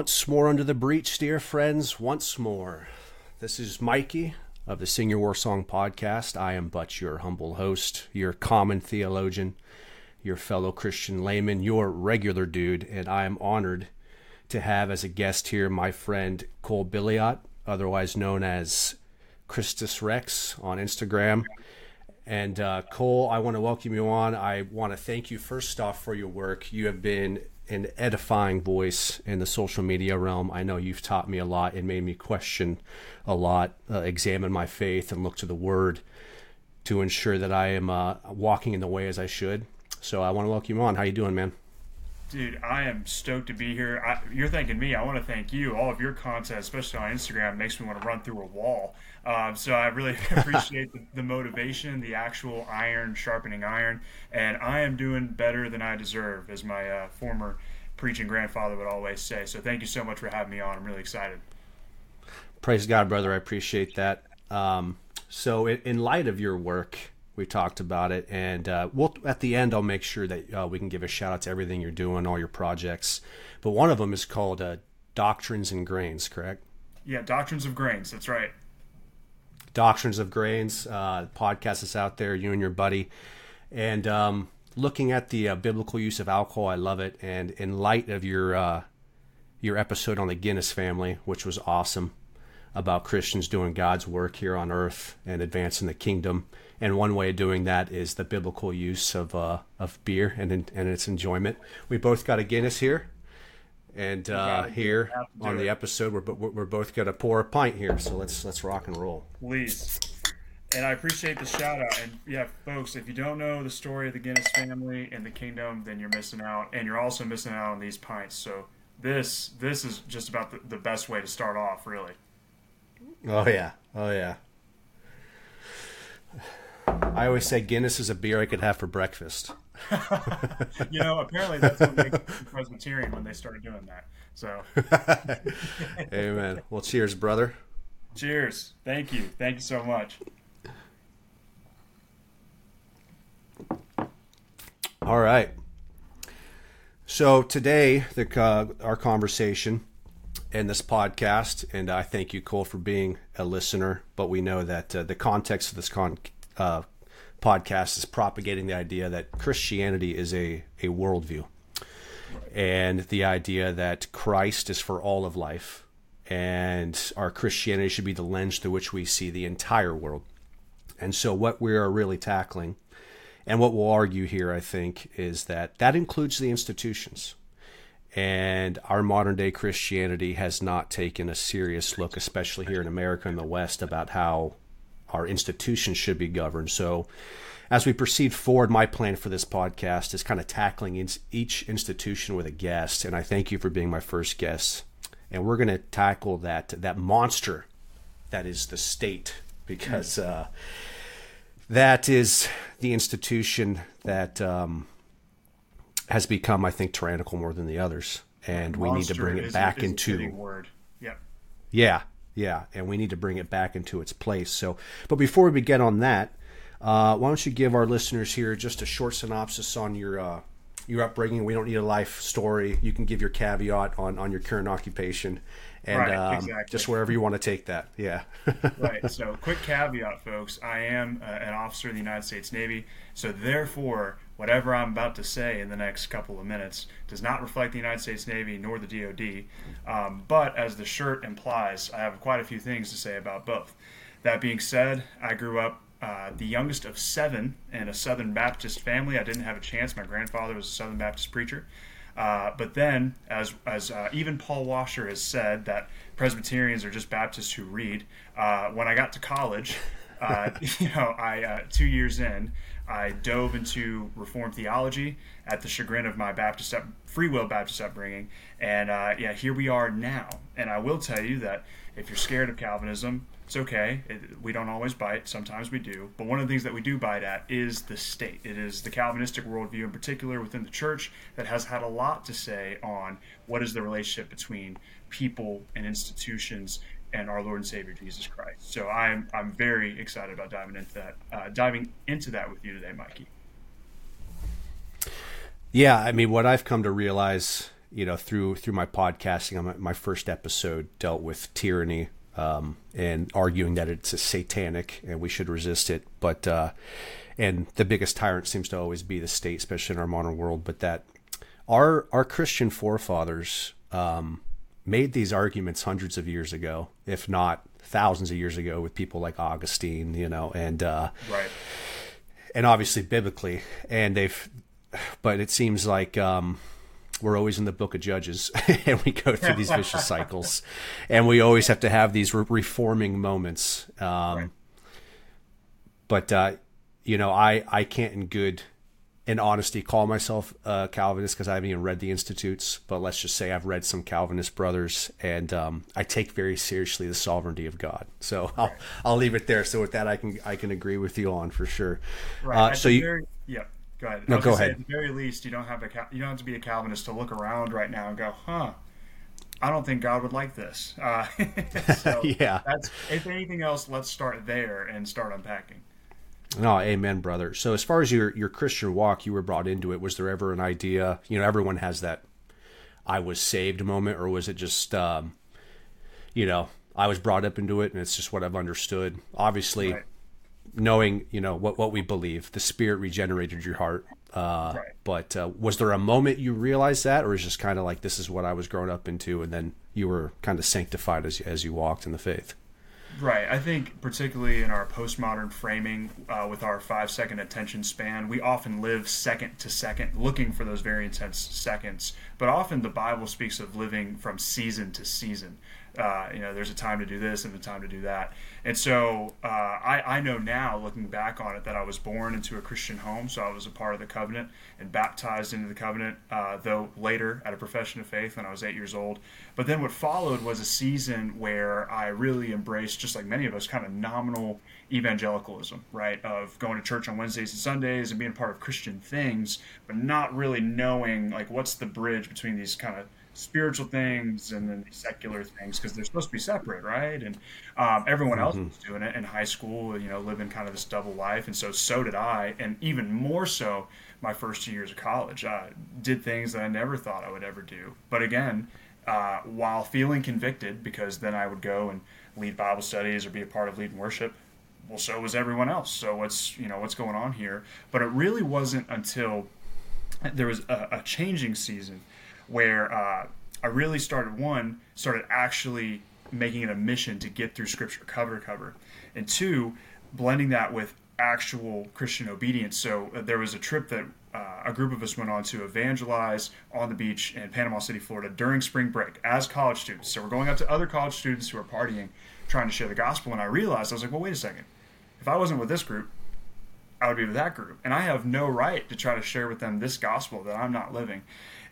Once more under the breach, dear friends, once more. This is Mikey of the Sing Your War Song podcast. I am but your humble host, your common theologian, your fellow Christian layman, your regular dude, and I am honored to have as a guest here my friend Cole Billiot, otherwise known as Christus Rex on Instagram. And uh, Cole, I want to welcome you on. I want to thank you first off for your work. You have been an edifying voice in the social media realm. I know you've taught me a lot and made me question a lot, uh, examine my faith, and look to the Word to ensure that I am uh, walking in the way as I should. So I want to welcome you on. How you doing, man? Dude, I am stoked to be here. I, you're thanking me. I want to thank you. All of your content, especially on Instagram, makes me want to run through a wall. Um, so I really appreciate the, the, motivation, the actual iron sharpening iron, and I am doing better than I deserve, as my uh, former preaching grandfather would always say. So thank you so much for having me on. I'm really excited. Praise God, brother. I appreciate that. Um, so, in, in light of your work, we talked about it, and uh, we'll at the end I'll make sure that uh, we can give a shout out to everything you're doing, all your projects. But one of them is called uh, Doctrines and Grains, correct? Yeah, Doctrines of Grains. That's right. Doctrines of Grains uh, podcast is out there. You and your buddy, and um, looking at the uh, biblical use of alcohol, I love it. And in light of your uh, your episode on the Guinness family, which was awesome about Christians doing God's work here on earth and advancing the kingdom and one way of doing that is the biblical use of uh, of beer and and its enjoyment. We both got a Guinness here, and uh, here on the episode, we're we're both gonna pour a pint here. So let's let's rock and roll. Please. And I appreciate the shout out. And yeah, folks, if you don't know the story of the Guinness family and the kingdom, then you're missing out. And you're also missing out on these pints. So this this is just about the, the best way to start off, really. Oh yeah, oh yeah. I always say Guinness is a beer I could have for breakfast. you know, apparently that's what makes Presbyterian when they started doing that. So, amen. Well, cheers, brother. Cheers. Thank you. Thank you so much. All right. So today, the uh, our conversation and this podcast, and I thank you, Cole, for being a listener. But we know that uh, the context of this con- uh, podcast is propagating the idea that Christianity is a, a worldview and the idea that Christ is for all of life and our Christianity should be the lens through which we see the entire world. And so, what we are really tackling and what we'll argue here, I think, is that that includes the institutions. And our modern day Christianity has not taken a serious look, especially here in America and the West, about how our institutions should be governed. So, as we proceed forward, my plan for this podcast is kind of tackling each institution with a guest, and I thank you for being my first guest. And we're going to tackle that that monster that is the state, because uh, that is the institution that um, has become, I think, tyrannical more than the others, and monster we need to bring it back into. Word. Yeah. Yeah, yeah, and we need to bring it back into its place. So, but before we begin on that, uh, why don't you give our listeners here just a short synopsis on your uh, your upbringing? We don't need a life story. You can give your caveat on on your current occupation, and right, um, exactly. just wherever you want to take that. Yeah. right. So, quick caveat, folks. I am uh, an officer in the United States Navy, so therefore, whatever I'm about to say in the next couple of minutes does not reflect the United States Navy nor the DoD. Um, but as the shirt implies, I have quite a few things to say about both. That being said, I grew up uh, the youngest of seven in a Southern Baptist family. I didn't have a chance. My grandfather was a Southern Baptist preacher. Uh, but then, as, as uh, even Paul Washer has said, that Presbyterians are just Baptists who read. Uh, when I got to college, uh, you know, I uh, two years in, I dove into Reformed theology at the chagrin of my Baptist up, free will Baptist upbringing, and uh, yeah, here we are now. And I will tell you that if you're scared of Calvinism, it's okay. It, we don't always bite. Sometimes we do. But one of the things that we do bite at is the state. It is the Calvinistic worldview, in particular within the church, that has had a lot to say on what is the relationship between people and institutions and our Lord and Savior Jesus Christ. So I'm I'm very excited about diving into that uh, diving into that with you today, Mikey. Yeah, I mean, what I've come to realize you know, through through my podcasting, my, first episode dealt with tyranny um, and arguing that it's a satanic and we should resist it. But uh, and the biggest tyrant seems to always be the state, especially in our modern world. But that our our Christian forefathers um, made these arguments hundreds of years ago, if not thousands of years ago, with people like Augustine, you know, and uh, right, and obviously biblically, and they've. But it seems like um, we're always in the book of Judges, and we go through these vicious cycles, and we always have to have these re- reforming moments. Um, right. But uh, you know, I I can't in good in honesty call myself a Calvinist because I haven't even read the institutes. But let's just say I've read some Calvinist brothers, and um, I take very seriously the sovereignty of God. So I'll I'll leave it there. So with that, I can I can agree with you on for sure. Right. Uh, so you. Very, yeah. Go ahead. No, go ahead. Say, at the very least, you don't have a you don't have to be a Calvinist to look around right now and go, huh. I don't think God would like this. Uh, so yeah. That's if anything else, let's start there and start unpacking. No, amen, brother. So as far as your your Christian walk, you were brought into it. Was there ever an idea? You know, everyone has that I was saved moment, or was it just, um, you know, I was brought up into it, and it's just what I've understood. Obviously, right knowing you know what what we believe the spirit regenerated your heart uh, right. but uh, was there a moment you realized that or is just kind of like this is what i was growing up into and then you were kind of sanctified as, as you walked in the faith Right. I think, particularly in our postmodern framing, uh, with our five second attention span, we often live second to second, looking for those very intense seconds. But often the Bible speaks of living from season to season uh, you know, there's a time to do this and a time to do that. And so uh, I, I know now, looking back on it, that I was born into a Christian home, so I was a part of the covenant and baptized into the covenant, uh, though later at a profession of faith when I was eight years old. But then what followed was a season where I really embraced, just like many of us, kind of nominal evangelicalism, right? Of going to church on Wednesdays and Sundays and being a part of Christian things, but not really knowing like what's the bridge between these kind of spiritual things and then the secular things because they're supposed to be separate, right? And um, everyone else mm-hmm. was doing it in high school, you know, living kind of this double life, and so so did I, and even more so my first two years of college. I did things that I never thought I would ever do, but again. Uh, while feeling convicted, because then I would go and lead Bible studies or be a part of leading worship, well, so was everyone else. So what's you know what's going on here? But it really wasn't until there was a, a changing season where uh, I really started one started actually making it a mission to get through scripture cover to cover, and two blending that with actual Christian obedience. So uh, there was a trip that uh, a group of us went on to evangelize on the beach in Panama City, Florida during spring break as college students. So we're going up to other college students who are partying, trying to share the gospel. And I realized I was like, well, wait a second. If I wasn't with this group, I would be with that group. And I have no right to try to share with them this gospel that I'm not living.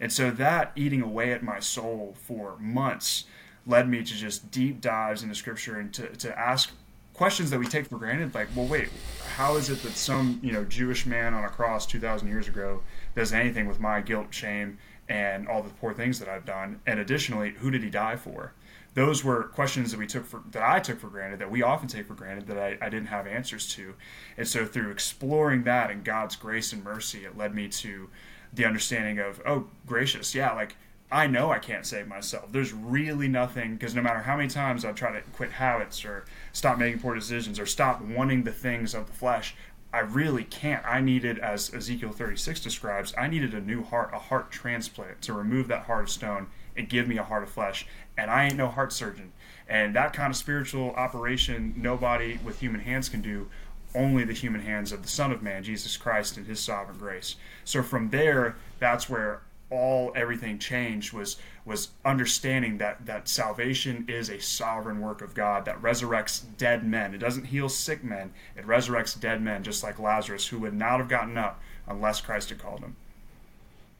And so that eating away at my soul for months led me to just deep dives into scripture and to, to ask questions that we take for granted like well wait how is it that some you know jewish man on a cross 2000 years ago does anything with my guilt shame and all the poor things that i've done? And additionally who did he die for? Those were questions that we took for that i took for granted that we often take for granted that I, I didn't have answers to. And so through exploring that and god's grace and mercy it led me to the understanding of oh gracious yeah like i know i can't save myself. There's really nothing because no matter how many times i try to quit habits or stop making poor decisions or stop wanting the things of the flesh i really can't. I needed as ezekiel 36 describes i needed a new heart a heart transplant to remove that heart of stone and give me a heart of flesh. And i ain't no heart surgeon. And that kind of spiritual operation nobody with human hands can do only the human hands of the Son of Man, Jesus Christ, and His sovereign grace. So from there, that's where all everything changed was was understanding that that salvation is a sovereign work of God that resurrects dead men. It doesn't heal sick men; it resurrects dead men, just like Lazarus, who would not have gotten up unless Christ had called him.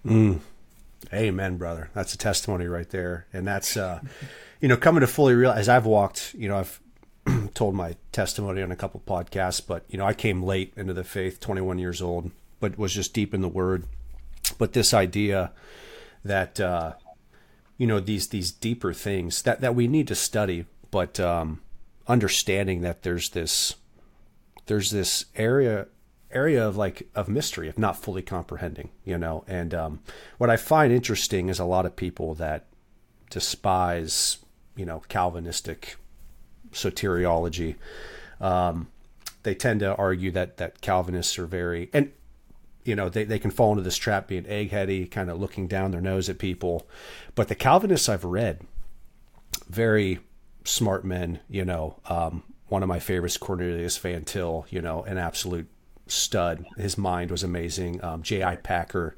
Mm. Amen, brother. That's a testimony right there, and that's uh, you know coming to fully realize. I've walked, you know, I've told my testimony on a couple podcasts, but you know, I came late into the faith, 21 years old, but was just deep in the Word. But this idea that uh, you know these these deeper things that that we need to study, but um, understanding that there's this there's this area area of like of mystery, of not fully comprehending, you know. And um, what I find interesting is a lot of people that despise, you know, Calvinistic soteriology. Um, they tend to argue that that Calvinists are very and you know they, they can fall into this trap being eggheady, kind of looking down their nose at people. But the Calvinists I've read, very smart men, you know. Um, one of my favorites, Cornelius Van Til, you know, an absolute stud. His mind was amazing. Um, J.I. Packer,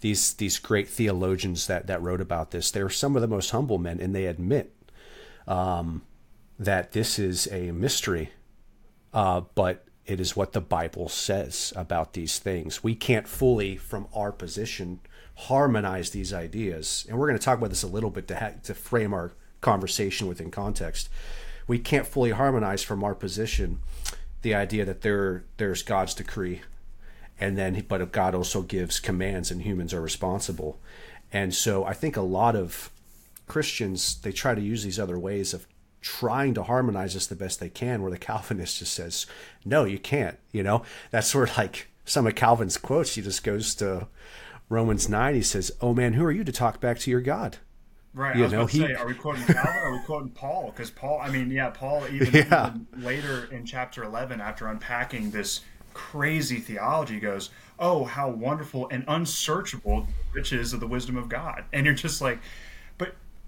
these these great theologians that that wrote about this, they're some of the most humble men, and they admit um, that this is a mystery, uh, but it is what the Bible says about these things. We can't fully, from our position, harmonize these ideas, and we're going to talk about this a little bit to ha- to frame our conversation within context. We can't fully harmonize from our position the idea that there there's God's decree, and then but God also gives commands, and humans are responsible. And so I think a lot of Christians they try to use these other ways of trying to harmonize us the best they can, where the Calvinist just says, "No, you can't." You know, that's sort of like some of Calvin's quotes. He just goes to Romans nine. He says, "Oh man, who are you to talk back to your God?" Right. You I was know, about to he- say, are we quoting Calvin are we quoting Paul? Because Paul, I mean, yeah, Paul even, Yeah. even later in chapter 11, after unpacking this crazy theology, goes, oh, how wonderful and unsearchable the riches of the wisdom of God. And you're just like,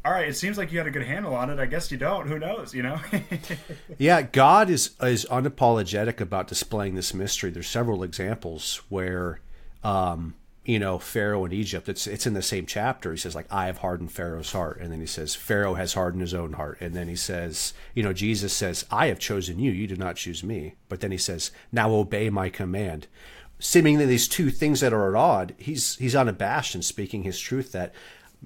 all right, it seems like you had a good handle on it. I guess you don't. Who knows, you know? Yeah, God is is unapologetic about displaying this mystery. There's several examples where, um, you know, Pharaoh in Egypt. It's it's in the same chapter. He says like, "I have hardened Pharaoh's heart," and then he says, "Pharaoh has hardened his own heart," and then he says, you know, Jesus says, "I have chosen you. You did not choose me." But then he says, "Now obey my command." Seemingly, these two things that are at odds, He's he's unabashed in speaking his truth that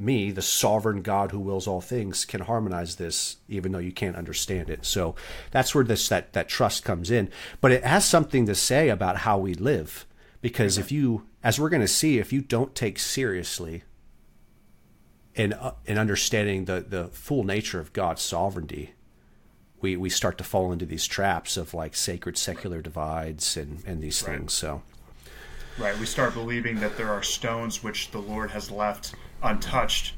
me, the sovereign God who wills all things, can harmonize this, even though you can't understand it. So that's where this that that trust comes in. But it has something to say about how we live, because if you, as we're going to see, if you don't take seriously in uh, in understanding the the full nature of God's sovereignty, we we start to fall into these traps of like sacred secular divides and and these Right. things. So right. We start believing that there are stones which the Lord has left untouched,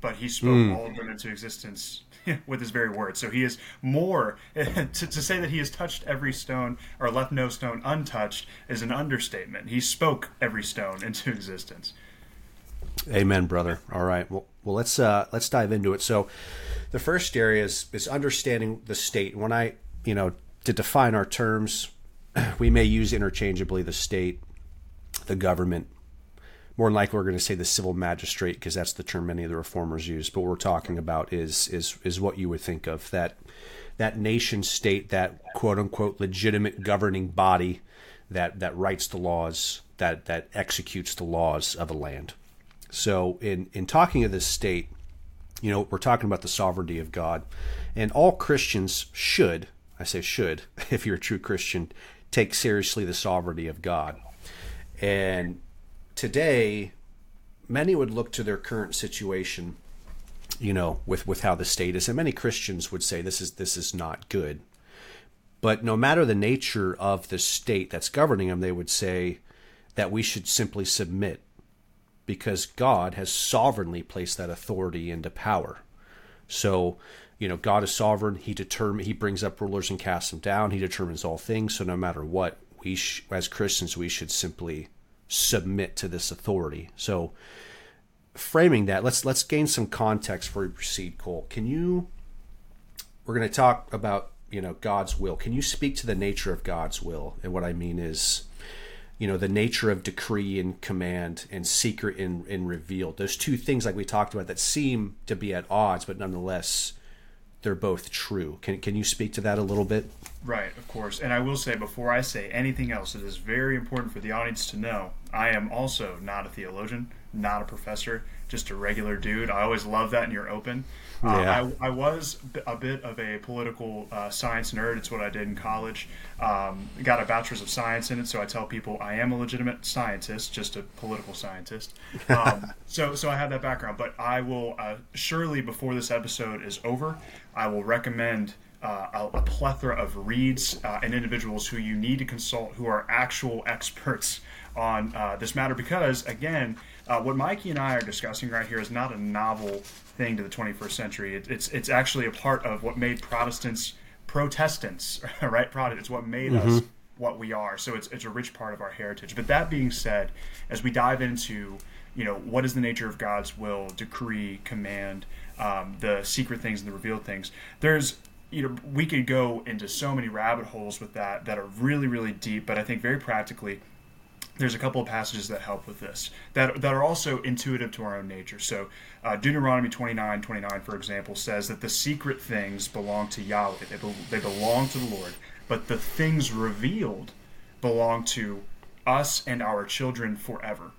but he spoke all of them into existence with his very words. So he is more, to, to say that he has touched every stone or left no stone untouched is an understatement. He spoke every stone into existence. Amen, brother. All right. Well, well, let's uh, let's dive into it. So, the first area is is understanding the state. When I, you know, to define our terms, we may use interchangeably the state, the government. More than likely, we're going to say the civil magistrate because that's the term many of the reformers use. But what we're talking about is is is what you would think of that that nation state, that quote unquote legitimate governing body that that writes the laws, that that executes the laws of a land. So, in in talking of this state, you know, we're talking about the sovereignty of God, and all Christians should, I say should, if you're a true Christian, take seriously the sovereignty of God. And today, many would look to their current situation, you know, with with how the state is, and many Christians would say this is this is not good. But no matter the nature of the state that's governing them, they would say that we should simply submit because God has sovereignly placed that authority into power. So, you know, God is sovereign. He determine He brings up rulers and casts them down. He determines all things. So, no matter what, we sh- as Christians we should simply submit to this authority. So, framing that, let's let's gain some context before we proceed. Cole, can you? We're going to talk about you know God's will. Can you speak to the nature of God's will? And what I mean is, you know, the nature of decree and command and secret and, and revealed. Those two things, like we talked about, that seem to be at odds, but nonetheless, they're both true. Can can you speak to that a little bit? Right, of course. And I will say, before I say anything else, it is very important for the audience to know I am also not a theologian, not a professor, just a regular dude. I always love that, and you're open. Yeah. Uh, I, I was a bit of a political uh, science nerd. It's what I did in college. Um, got a bachelor's of science in it, so I tell people I am a legitimate scientist, just a political scientist. Um, so, so I have that background. But I will uh, surely, before this episode is over, I will recommend uh, a, a, plethora of reads uh, and individuals who you need to consult who are actual experts on uh, this matter because, again, uh, what Mikey and I are discussing right here is not a novel thing to the 21st century. It, it's it's actually a part of what made Protestants Protestants, right? It's what made mm-hmm. us what we are. So it's it's a rich part of our heritage. But that being said, as we dive into you know what is the nature of God's will, decree, command, um, the secret things and the revealed things, there's you know we could go into so many rabbit holes with that that are really really deep. But I think very practically there's a couple of passages that help with this that, that are also intuitive to our own nature. So, uh, Deuteronomy 29 29, for example, says that the secret things belong to Yahweh, they, be, they belong to the Lord, but the things revealed belong to us and our children forever.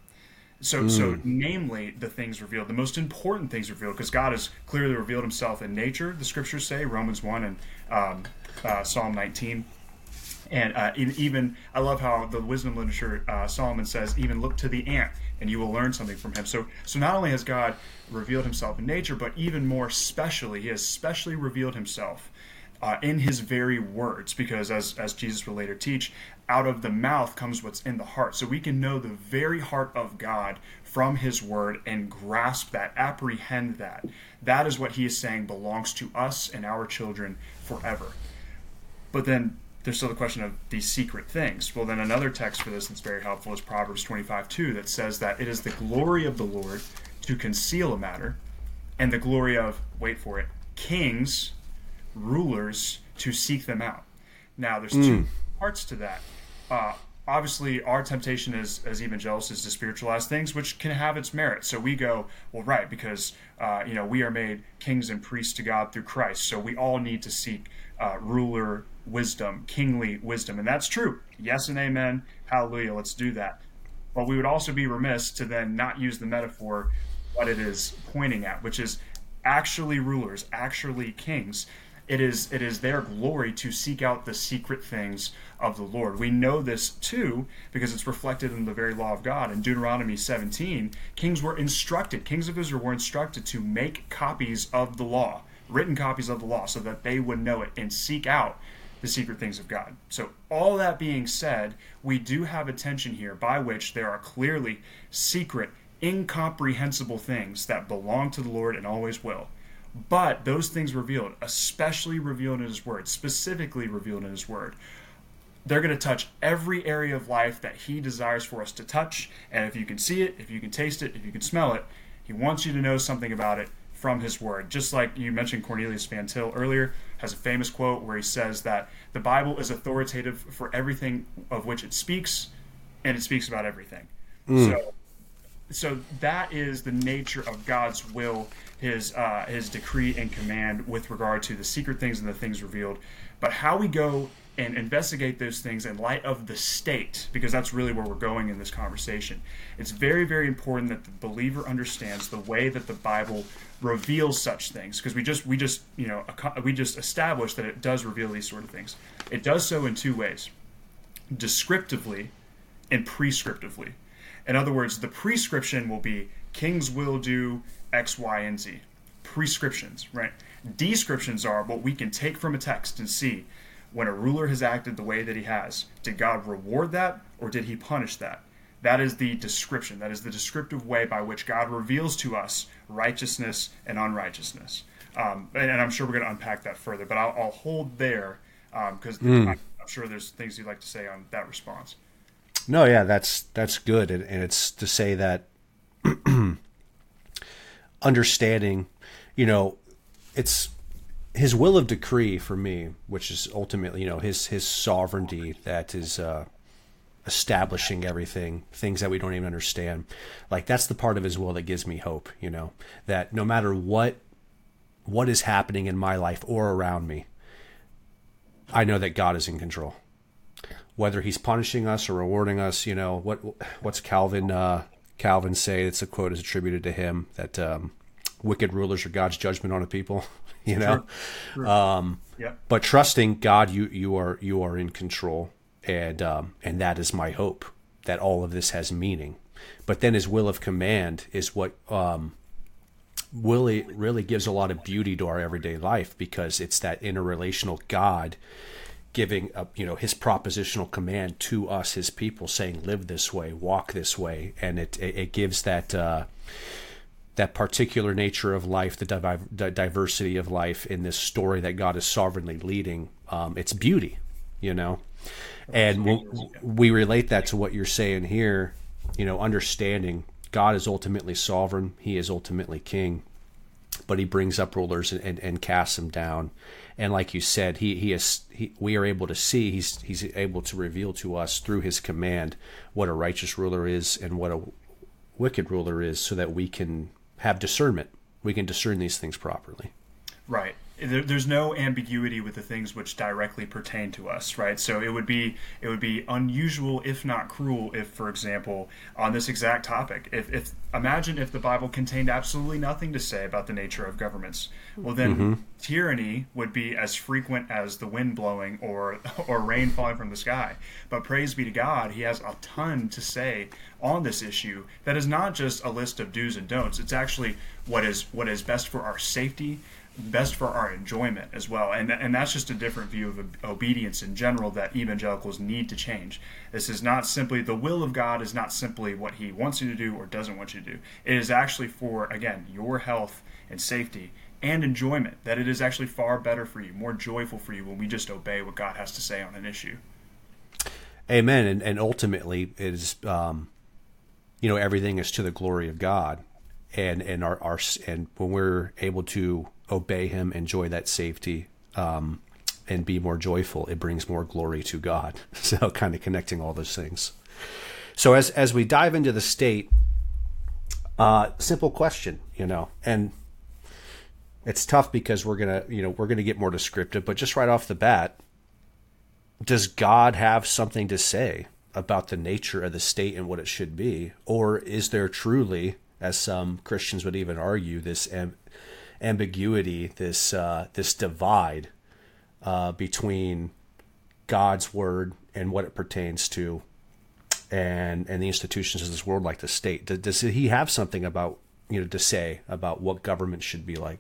So, mm. so namely, the things revealed, the most important things revealed, because God has clearly revealed Himself in nature. The Scriptures say Romans one and um, uh, Psalm nineteen and uh, even I love how the wisdom literature uh, Solomon says, even look to the ant, and you will learn something from him. So, so not only has God revealed Himself in nature, but even more specially, He has specially revealed Himself uh, in His very words, because as as Jesus will later teach, out of the mouth comes what's in the heart. So we can know the very heart of God from His word and grasp that, apprehend that. That is what He is saying belongs to us and our children forever. But then there's still the question of these secret things. Well, then another text for this that's very helpful is Proverbs 25 2 that says that it is the glory of the Lord to conceal a matter, and the glory of, wait for it, kings, rulers to seek them out. Now, there's mm. two parts to that. Uh, obviously, our temptation as, as evangelicals is to spiritualize things, which can have its merit. So we go, well, right, because uh, you know we are made kings and priests to God through Christ, so we all need to seek uh, ruler wisdom, kingly wisdom. And that's true. Yes and amen. Hallelujah. Let's do that. But we would also be remiss to then not use the metaphor what it is pointing at, which is actually rulers, actually kings. It is it is their glory to seek out the secret things of the Lord. We know this too because it's reflected in the very law of God. In Deuteronomy 17, kings were instructed, kings of Israel were instructed to make copies of the law, written copies of the law, so that they would know it and seek out the secret things of God. So, all that being said, we do have a tension here by which there are clearly secret, incomprehensible things that belong to the Lord and always will. But those things revealed, especially revealed in His Word, specifically revealed in His Word, they're going to touch every area of life that He desires for us to touch. And if you can see it, if you can taste it, if you can smell it, He wants you to know something about it from His Word. Just like you mentioned Cornelius Van Til earlier, has a famous quote where he says that the Bible is authoritative for everything of which it speaks, and it speaks about everything. Mm. So, so that is the nature of God's will, His uh, His decree and command with regard to the secret things and the things revealed. But how we go and investigate those things in light of the state, because that's really where we're going in this conversation. It's very, very important that the believer understands the way that the Bible reveals such things, because we just, we just, you know, we just established that it does reveal these sort of things. It does so in two ways: descriptively and prescriptively. In other words, the prescription will be kings will do X, Y, and Z. Prescriptions, right? Descriptions are what we can take from a text and see when a ruler has acted the way that he has, did God reward that or did he punish that? That is the description. That is the descriptive way by which God reveals to us righteousness and unrighteousness. Um, and, and, I'm sure we're going to unpack that further, but I'll, I'll hold there because um, mm. I'm, I'm sure there's things you'd like to say on that response. No, yeah, that's that's good, and, and it's to say that understanding, you know, it's his will of decree for me, which is ultimately, you know, his his sovereignty that is uh, establishing everything, things that we don't even understand. Like that's the part of his will that gives me hope. You know, that no matter what what is happening in my life or around me, I know that God is in control. Whether He's punishing us or rewarding us, you know, what what's Calvin uh, Calvin say? It's a quote is attributed to him that um, wicked rulers are God's judgment on a people. you know. Sure. Sure. Um, yeah. But trusting God, you you are you are in control, and um, and that is my hope that all of this has meaning. But then His will of command is what um, really really gives a lot of beauty to our everyday life because it's that interrelational God giving a, you know his propositional command to us his people saying live this way walk this way. And it it, it gives that uh, that particular nature of life the, diversity of life in this story that God is sovereignly leading um, it's beauty you know? And we we relate that to what you're saying here you know understanding God is ultimately sovereign he is ultimately king but he brings up rulers and, and, and casts them down and like you said, he he is he, we are able to see he's he's able to reveal to us through his command what a righteous ruler is and what a wicked ruler is, so that we can have discernment. We can discern these things properly. Right there's no ambiguity with the things which directly pertain to us right? So it would be it would be unusual if not cruel if for example on this exact topic if, if imagine if the bible contained absolutely nothing to say about the nature of governments. Well then mm-hmm. tyranny would be as frequent as the wind blowing or or rain falling from the sky. But praise be to god he has a ton to say on this issue that is not just a list of do's and don'ts. It's actually what is what is best for our safety best for our enjoyment as well. And, and that's just a different view of obedience in general that evangelicals need to change. This is not simply the will of God, is not simply what He wants you to do or doesn't want you to do. It is actually for, again, your health and safety and enjoyment, that it is actually far better for you, more joyful for you when we just obey what God has to say on an issue. Amen. And, and ultimately, it is, um, you know, everything is to the glory of God. And, and our, our and when we're able to obey him, enjoy that safety, um, and be more joyful, it brings more glory to God. So kind of connecting all those things. So as as we dive into the state, uh, simple question, you know, and it's tough because we're gonna, you know, we're gonna get more descriptive, but just right off the bat, does God have something to say about the nature of the state and what it should be, or is there truly, as some Christians would even argue, this ambiguity, this uh, this divide uh, between God's word and what it pertains to, and and the institutions of this world, like the state. Does, does he have something about you know to say about what government should be like?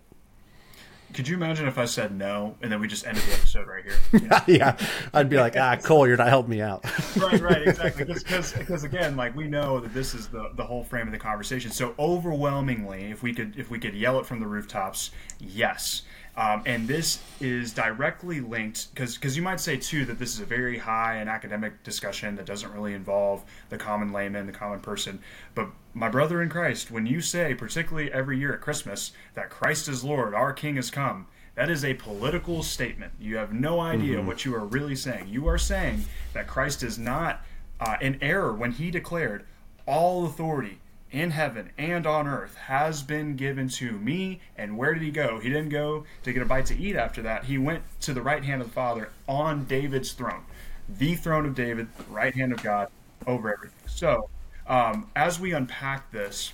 Could you imagine if I said no and then we just ended the episode right here? You know? yeah, I'd be like, ah, Cole, you're not helping me out. right, right, exactly. Because again, like we know that this is the the whole frame of the conversation. So overwhelmingly, if we could if we could yell it from the rooftops, yes. Um, and this is directly linked because because you might say too that this is a very high and academic discussion that doesn't really involve the common layman, the common person. But my brother in Christ, when you say, particularly every year at Christmas, that Christ is Lord, our King has come, that is a political statement. You have no idea mm-hmm. what you are really saying. You are saying that Christ is not uh, in error when he declared all authority in heaven and on earth has been given to me. And where did he go? He didn't go to get a bite to eat after that. He went to the right hand of the Father on David's throne, the throne of David, right hand of God over everything. So, um, as we unpack this,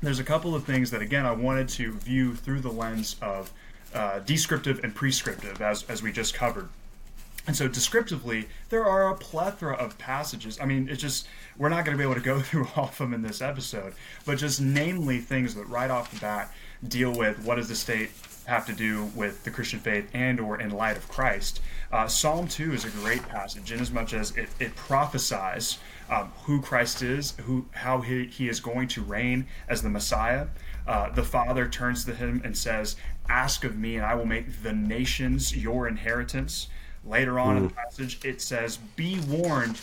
there's a couple of things that, again, I wanted to view through the lens of uh, descriptive and prescriptive, as, as we just covered. And so, descriptively, there are a plethora of passages. I mean, it's just, we're not going to be able to go through all of them in this episode, but just namely things that right off the bat deal with what does the state have to do with the Christian faith and or in light of Christ. Uh, Psalm 2 is a great passage in as much as it, it prophesies um, who Christ is, who how he, he is going to reign as the Messiah. Uh, the Father turns to him and says, Ask of me, and I will make the nations your inheritance. Later on Ooh. in the passage, it says, Be warned,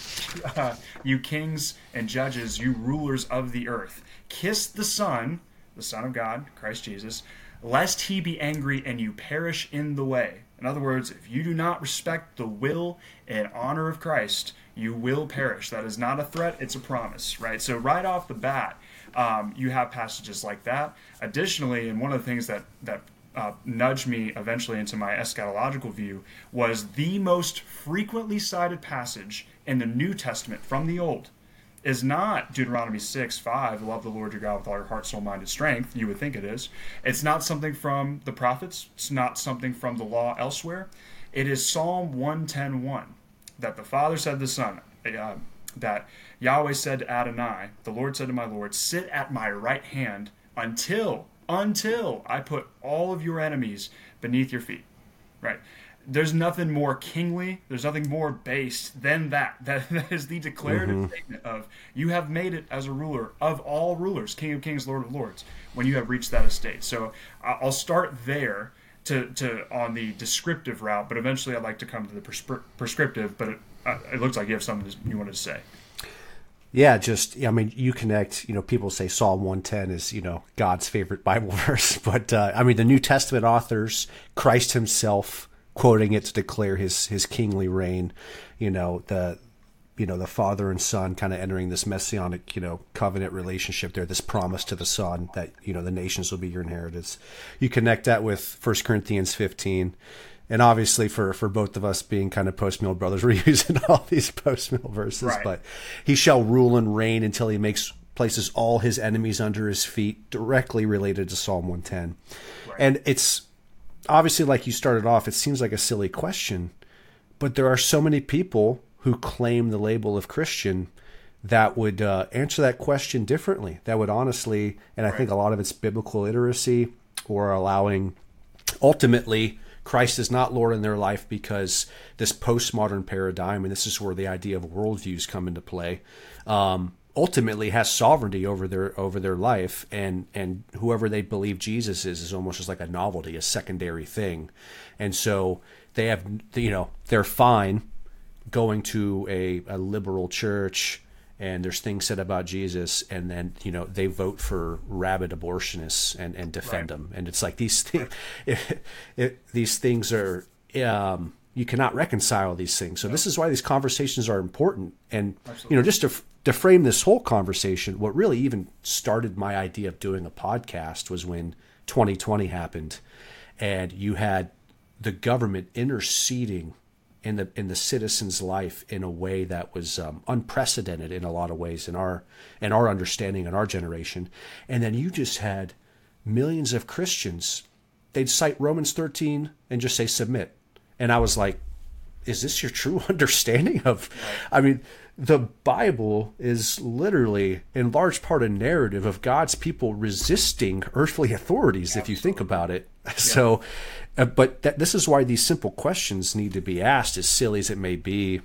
uh, you kings and judges, you rulers of the earth. Kiss the Son, the Son of God, Christ Jesus, lest he be angry and you perish in the way. In other words, if you do not respect the will and honor of Christ, you will perish. That is not a threat, it's a promise, right? So, right off the bat, um, you have passages like that. Additionally, and one of the things that, that uh, me eventually into my eschatological view was the most frequently cited passage in the New Testament from the Old is not Deuteronomy 6, 5, love the Lord your God with all your heart, soul, mind, and strength. You would think it is. It's not something from the prophets. It's not something from the law elsewhere. It is Psalm 110, 1 that the Father said to the Son, uh, that Yahweh said to Adonai, the Lord said to my Lord, Sit at my right hand until until I put all of your enemies beneath your feet. Right? There's nothing more kingly, there's nothing more based than that. That, that is the declarative mm-hmm. statement of you have made it as a ruler of all rulers, King of Kings, Lord of Lords, when you have reached that estate. So I'll start there to, to on the descriptive route, but eventually I'd like to come to the prescri- prescriptive. But it, uh, it looks like you have something you wanted to say. Yeah, just I mean, you connect. You know, people say Psalm one ten is you know God's favorite Bible verse, but uh, I mean the New Testament authors, Christ Himself quoting it to declare His His kingly reign. You know the you know the father and son kind of entering this messianic you know covenant relationship there this promise to the son that you know the nations will be your inheritance you connect that with First corinthians 15 and obviously for for both of us being kind of post mill brothers, we're using all these post mill verses. Right. But he shall rule and reign until he makes places all his enemies under his feet, directly related to Psalm one ten. Right. And it's obviously like you started off. It seems like a silly question, but there are so many people who claim the label of Christian that would uh, answer that question differently. That would honestly, and I right. think a lot of it's biblical literacy or allowing ultimately Christ is not Lord in their life because this postmodern paradigm, and this is where the idea of worldviews come into play, um, ultimately has sovereignty over their over their life, and and whoever they believe Jesus is is almost just like a novelty, a secondary thing, and so they have you know they're fine going to a, a liberal church and there's things said about Jesus, and then you know they vote for rabid abortionists and, and defend right. them, and it's like these things, it, it, these things are um, you cannot reconcile these things. So this is why these conversations are important, and Absolutely. you know just to to frame this whole conversation, what really even started my idea of doing a podcast was when 2020 happened, and you had the government interceding in the in the citizen's life in a way that was um, unprecedented in a lot of ways in our in our understanding in our generation. And then you just had millions of Christians. They'd cite Romans 13 and just say submit. And I was like, is this your true understanding of I mean the Bible is literally in large part a narrative of God's people resisting earthly authorities Absolutely. if you think about it. Yeah. So uh, but that, this is why these simple questions need to be asked, as silly as it may be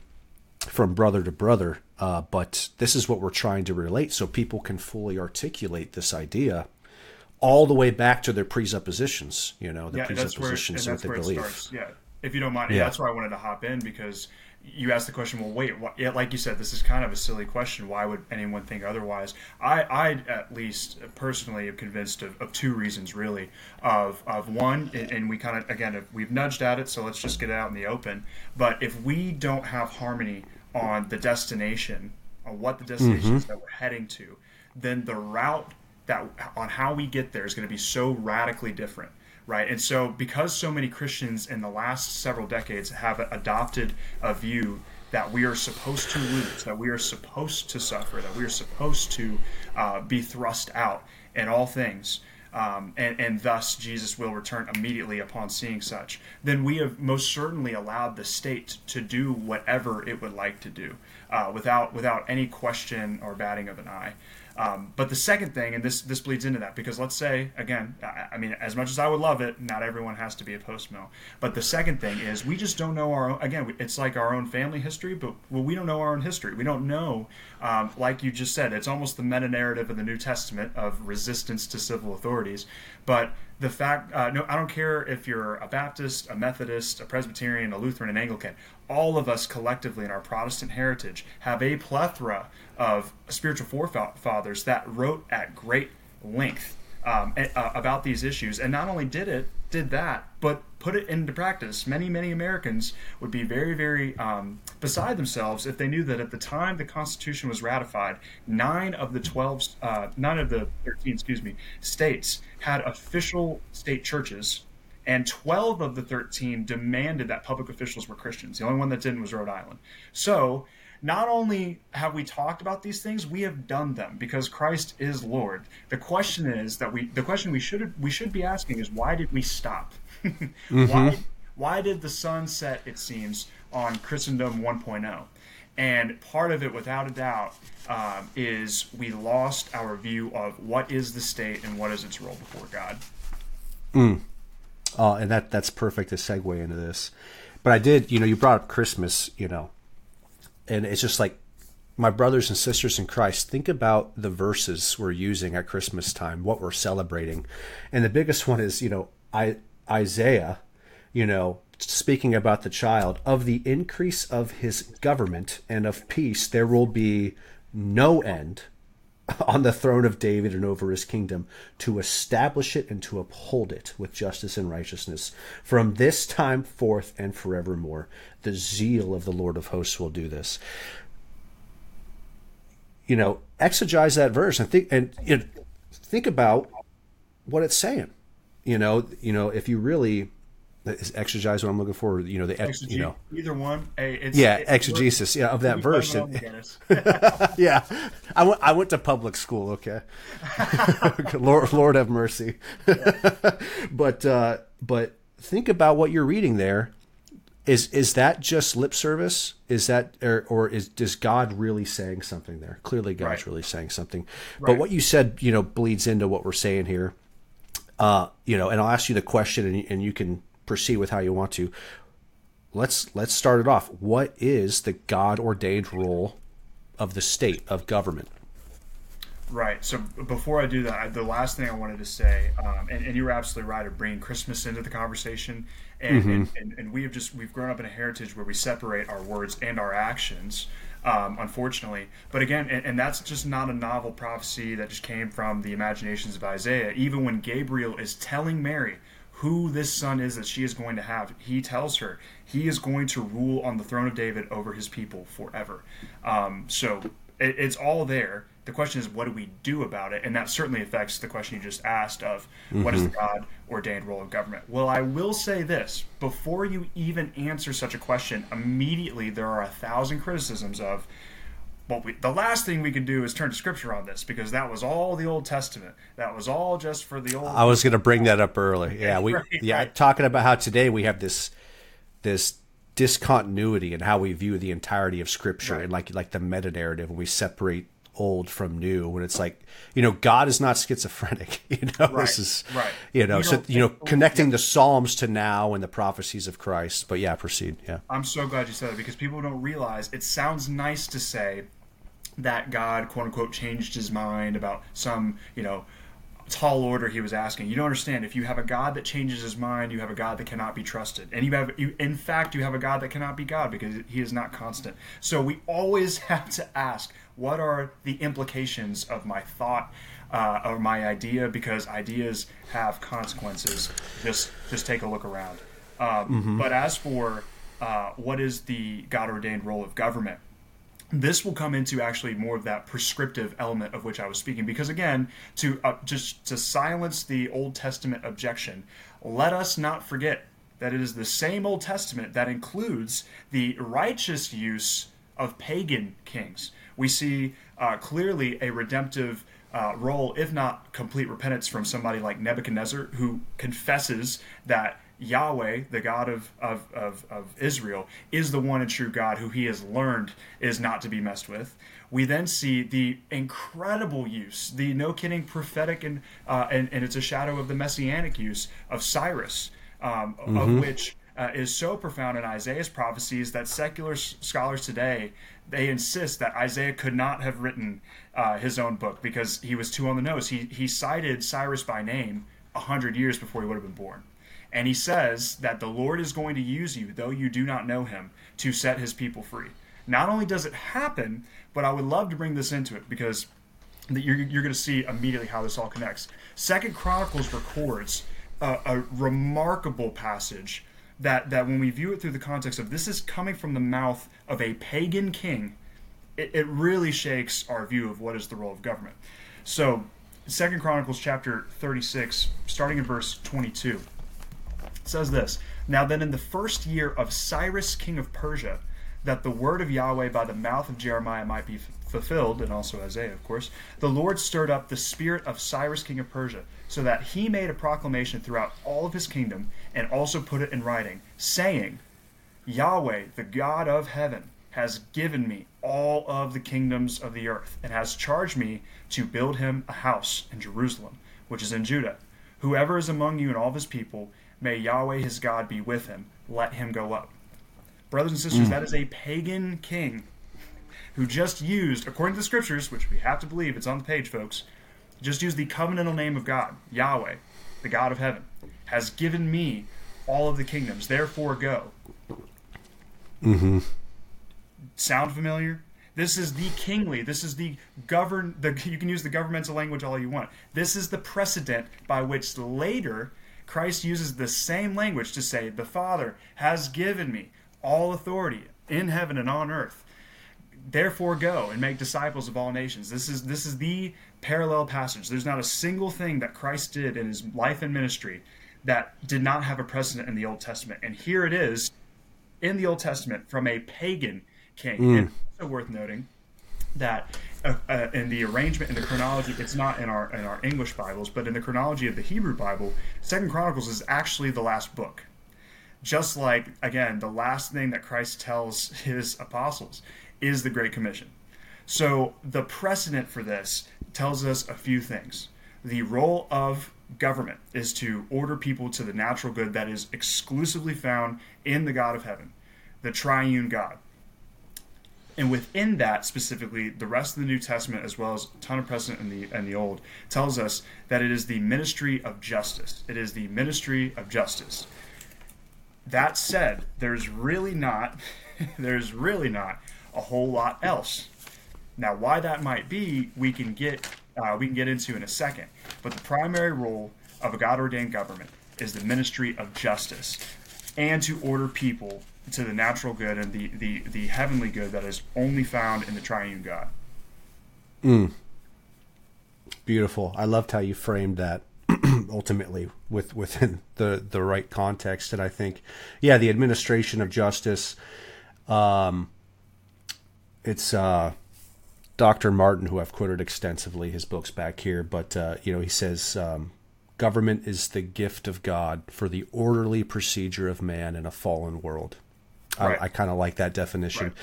from brother to brother. Uh, but this is what we're trying to relate so people can fully articulate this idea all the way back to their presuppositions, you know, the yeah, presuppositions of what they believe. Yeah, if you don't mind, yeah. that's why I wanted to hop in because you ask the question, well, wait, what, yeah, like you said, this is kind of a silly question. Why would anyone think otherwise? I, I at least personally am convinced of, of two reasons, really. Of, of one, and we kind of, again, we've nudged at it, so let's just get it out in the open. But if we don't have harmony on the destination, on what the destination mm-hmm. is that we're heading to, then the route that on how we get there is going to be so radically different right? And so, because so many Christians in the last several decades have adopted a view that we are supposed to lose, that we are supposed to suffer, that we are supposed to uh, be thrust out in all things, um, and, and thus Jesus will return immediately upon seeing such, then we have most certainly allowed the state to do whatever it would like to do uh, without, without any question or batting of an eye. Um, but the second thing, and this this bleeds into that, because let's say again, I, I, mean, as much as I would love it, not everyone has to be a post mill. But the second thing is, we just don't know our own. Again, it's like our own family history, but well, we don't know our own history. We don't know, um, like you just said, it's almost the meta narrative of the New Testament of resistance to civil authorities. But the fact, uh, no, I don't care if you're a Baptist, a Methodist, a Presbyterian, a Lutheran, an Anglican. All of us collectively in our Protestant heritage have a plethora of spiritual forefathers that wrote at great length um, uh, about these issues, and not only did it did that, but put it into practice. Many many Americans would be very very um, beside themselves if they knew that at the time the Constitution was ratified, nine of the twelve, uh, nine of the thirteen, excuse me, states had official state churches and 12 of the 13 demanded that public officials were Christians. The only one that didn't was Rhode Island. So not only have we talked about these things, we have done them because Christ is Lord. The question is that we the question we should we should be asking is why did we stop? mm-hmm. Why why did the sun set, it seems, on Christendom 1.0? And part of it, without a doubt, um, is we lost our view of what is the state and what is its role before God. Mm. Uh, and that that's perfect to segue into this. But I did, you know, you brought up Christmas, you know, and it's just like my brothers and sisters in Christ, think about the verses we're using at Christmas time, what we're celebrating. And the biggest one is, you know, I, Isaiah, you know, speaking about the child, of the increase of his government and of peace, there will be no end on the throne of David and over his kingdom to establish it and to uphold it with justice and righteousness from this time forth and forevermore. The zeal of the Lord of hosts will do this you know, exegise that verse and think and you know, think about what it's saying. You know, you know, if you really is exegise what I'm looking for, you know, the Exeg- you know either one. Hey, it's, yeah, exegesis, yeah, of that verse. yeah, I went I went to public school. Okay, Lord Lord have mercy. but uh, but think about what you're reading there is is that just lip service? Is that or, or is does God really saying something there? Clearly, God's right. really saying something. Right. But what you said, you know, bleeds into what we're saying here. Uh, you know, and I'll ask you the question, and, and you can proceed with how you want to. Let's let's start it off. What is the God ordained role of the state of government? Right. So before I do that, the last thing I wanted to say, um, and, and, you're absolutely right of bringing Christmas into the conversation, and, mm-hmm. and, and, and, we have just we've grown up in a heritage where we separate our words and our actions, um, unfortunately. But again, and, that's just not a novel prophecy that just came from the imaginations of Isaiah. Even when Gabriel is telling Mary who this son is that she is going to have, he tells her he is going to rule on the throne of David over his people forever. Um, so it, it's all there the question is, what do we do about it? And that certainly affects the question you just asked of mm-hmm. what is the mm-hmm. God ordained role of government? Well, I will say this before you even answer such a question, immediately there are a thousand criticisms of, well, we, the last thing we can do is turn to scripture on this because that was all the Old Testament. That was all just for the old. I was going to bring that up early. Yeah, we right, yeah right. talking about how today we have this this discontinuity in how we view the entirety of scripture right. and like like the meta narrative and we separate old from new when it's like you know god is not schizophrenic you know right, this is right you know you so you know connecting the psalms to now and the prophecies of christ but yeah proceed yeah i'm so glad you said it because people don't realize it sounds nice to say that god quote unquote changed his mind about some you know tall order he was asking. You don't understand. If you have a God that changes his mind, you have a God that cannot be trusted. And you have, you, in fact, you have a God that cannot be God because he is not constant. So we always have to ask, what are the implications of my thought uh, or my idea? Because ideas have consequences. Just just take a look around. Um, mm-hmm. But as for uh, what is the God ordained role of government? This will come into actually more of that prescriptive element of which I was speaking, because again, to uh, just to silence the Old Testament objection, let us not forget that it is the same Old Testament that includes the righteous use of pagan kings. We see uh, clearly a redemptive uh, role, if not complete repentance, from somebody like Nebuchadnezzar, who confesses that Yahweh, the God of, of, of, of, Israel, is the one and true God who he has learned is not to be messed with. We then see the incredible use, the no kidding prophetic, and, uh, and, and it's a shadow of the messianic use of Cyrus, um, mm-hmm. of which uh, is so profound in Isaiah's prophecies that secular scholars today they insist that Isaiah could not have written uh, his own book because he was too on the nose. He he cited Cyrus by name a hundred years before he would have been born, and he says that the Lord is going to use you, though you do not know Him, to set His people free. Not only does it happen, but I would love to bring this into it because you're, you're going to see immediately how this all connects. Second Chronicles records a, a remarkable passage that that when we view it through the context of this is coming from the mouth of a pagan king, it, it really shakes our view of what is the role of government. So, Second Chronicles chapter 36, starting in verse 22, says this: Now then, in the first year of Cyrus king of Persia, that the word of Yahweh by the mouth of Jeremiah might be fulfilled, and also Isaiah, of course, the Lord stirred up the spirit of Cyrus king of Persia so that he made a proclamation throughout all of his kingdom and also put it in writing, saying, Yahweh, the God of heaven, has given me all of the kingdoms of the earth, and has charged me to build him a house in Jerusalem, which is in Judah. Whoever is among you and all of his people, may Yahweh his God be with him. Let him go up. Brothers and sisters, mm. that is a pagan king who just used, according to the scriptures, which we have to believe, it's on the page, folks, just used the covenantal name of God, Yahweh, the God of heaven, has given me all of the kingdoms. Therefore, go. Mm-hmm. Sound familiar? This is the kingly. This is the govern. The you can use the governmental language all you want. This is the precedent by which later Christ uses the same language to say, "The Father has given me all authority in heaven and on earth." Therefore, go and make disciples of all nations. This is this is the parallel passage. There's not a single thing that Christ did in his life and ministry that did not have a precedent in the Old Testament. And here it is in the Old Testament from a pagan king. Mm. And also worth noting that uh, uh, in the arrangement in the chronology, it's not in our in our English Bibles, but in the chronology of the Hebrew Bible, Second Chronicles is actually the last book. Just like again, the last thing that Christ tells his apostles is the Great Commission. So the precedent for this tells us a few things. The role of government is to order people to the natural good that is exclusively found in the God of heaven, the triune God. And within that specifically, the rest of the New Testament, as well as a ton of precedent in the in the Old, tells us that it is the ministry of justice. It is the ministry of justice. That said, there's really not there's really not a whole lot else. Now, why that might be, we can get uh, we can get into in a second. But the primary role of a God ordained government is the ministry of justice and to order people to the natural good and the, the, the heavenly good that is only found in the triune God. Mm. Beautiful. I loved how you framed that ultimately with within the, the right context. And I think, yeah, the administration of justice, um, it's, uh, Dr. Martin, who I've quoted extensively, his books back here, but uh, you know he says um, government is the gift of God for the orderly procedure of man in a fallen world. Right. I, I kind of like that definition. Right.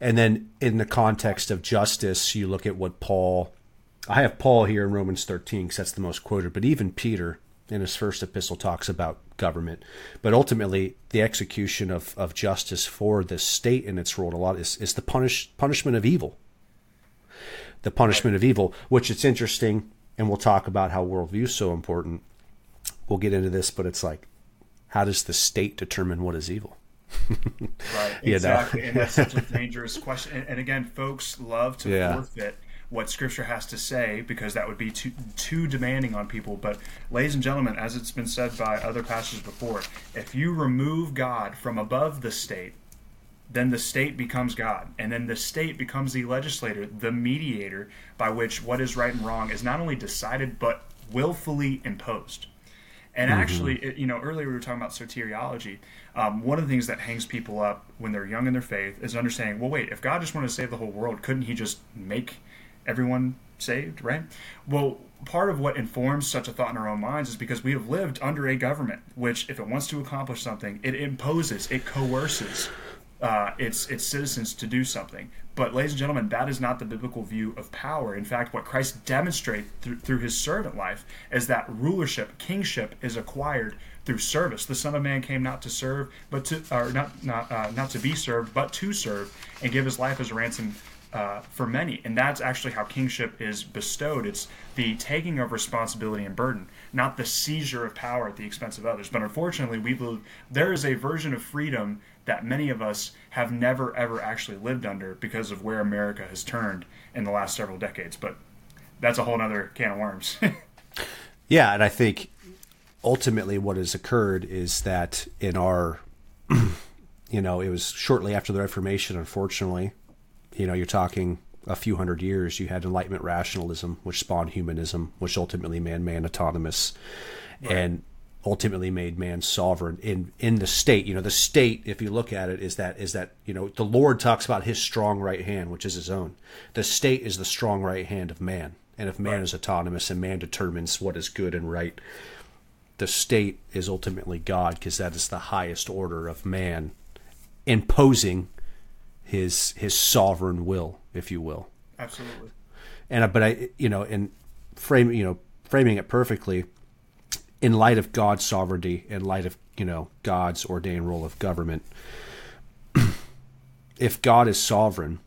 And then in the context of justice, you look at what Paul. I have Paul here in Romans 13 because that's the most quoted, but even Peter in his first epistle talks about government. But ultimately, the execution of, of justice for the state and its role a lot is, is the punish, punishment of evil the punishment of evil, which it's interesting, and we'll talk about how worldview is so important. We'll get into this, but it's like, how does the state determine what is evil? Right, exactly, and that's such a dangerous question. And, and again, folks love to yeah. forfeit what Scripture has to say because that would be too too demanding on people. But, ladies and gentlemen, as it's been said by other pastors before, if you remove God from above the state, then the state becomes God. And then the state becomes the legislator, the mediator by which what is right and wrong is not only decided, but willfully imposed. And mm-hmm. actually, it, you know, earlier we were talking about soteriology. Um, one of the things that hangs people up when they're young in their faith is understanding, well, wait, if God just wanted to save the whole world, couldn't he just make everyone saved, right? Well, part of what informs such a thought in our own minds is because we have lived under a government which, if it wants to accomplish something, it imposes, it coerces uh, its its citizens to do something. But, ladies and gentlemen, that is not the biblical view of power. In fact, what Christ demonstrates through, through his servant life is that rulership, kingship, is acquired through service. The Son of Man came not to serve, but to or not not uh, not to be served, but to serve and give his life as a ransom uh, for many. And that's actually how kingship is bestowed. It's the taking of responsibility and burden, not the seizure of power at the expense of others. But unfortunately, we believe there is a version of freedom that many of us have never ever actually lived under because of where America has turned in the last several decades. But that's a whole other can of worms. yeah, and I think ultimately what has occurred is that in our you know, it was shortly after the Reformation, unfortunately. You know, you're talking a few hundred years, you had Enlightenment rationalism, which spawned humanism, which ultimately made man autonomous. Right. And ultimately made man sovereign in in the state. You know, the state, if you look at it, is that is that you know the Lord talks about His strong right hand, which is His own. The state is the strong right hand of man, and if man right. is autonomous and man determines what is good and right, the state is ultimately God, because that is the highest order of man imposing his his sovereign will, if you will. Absolutely. And but I, you know, in frame, you know, framing it perfectly, in light of God's sovereignty, in light of you know God's ordained role of government, if God is sovereign,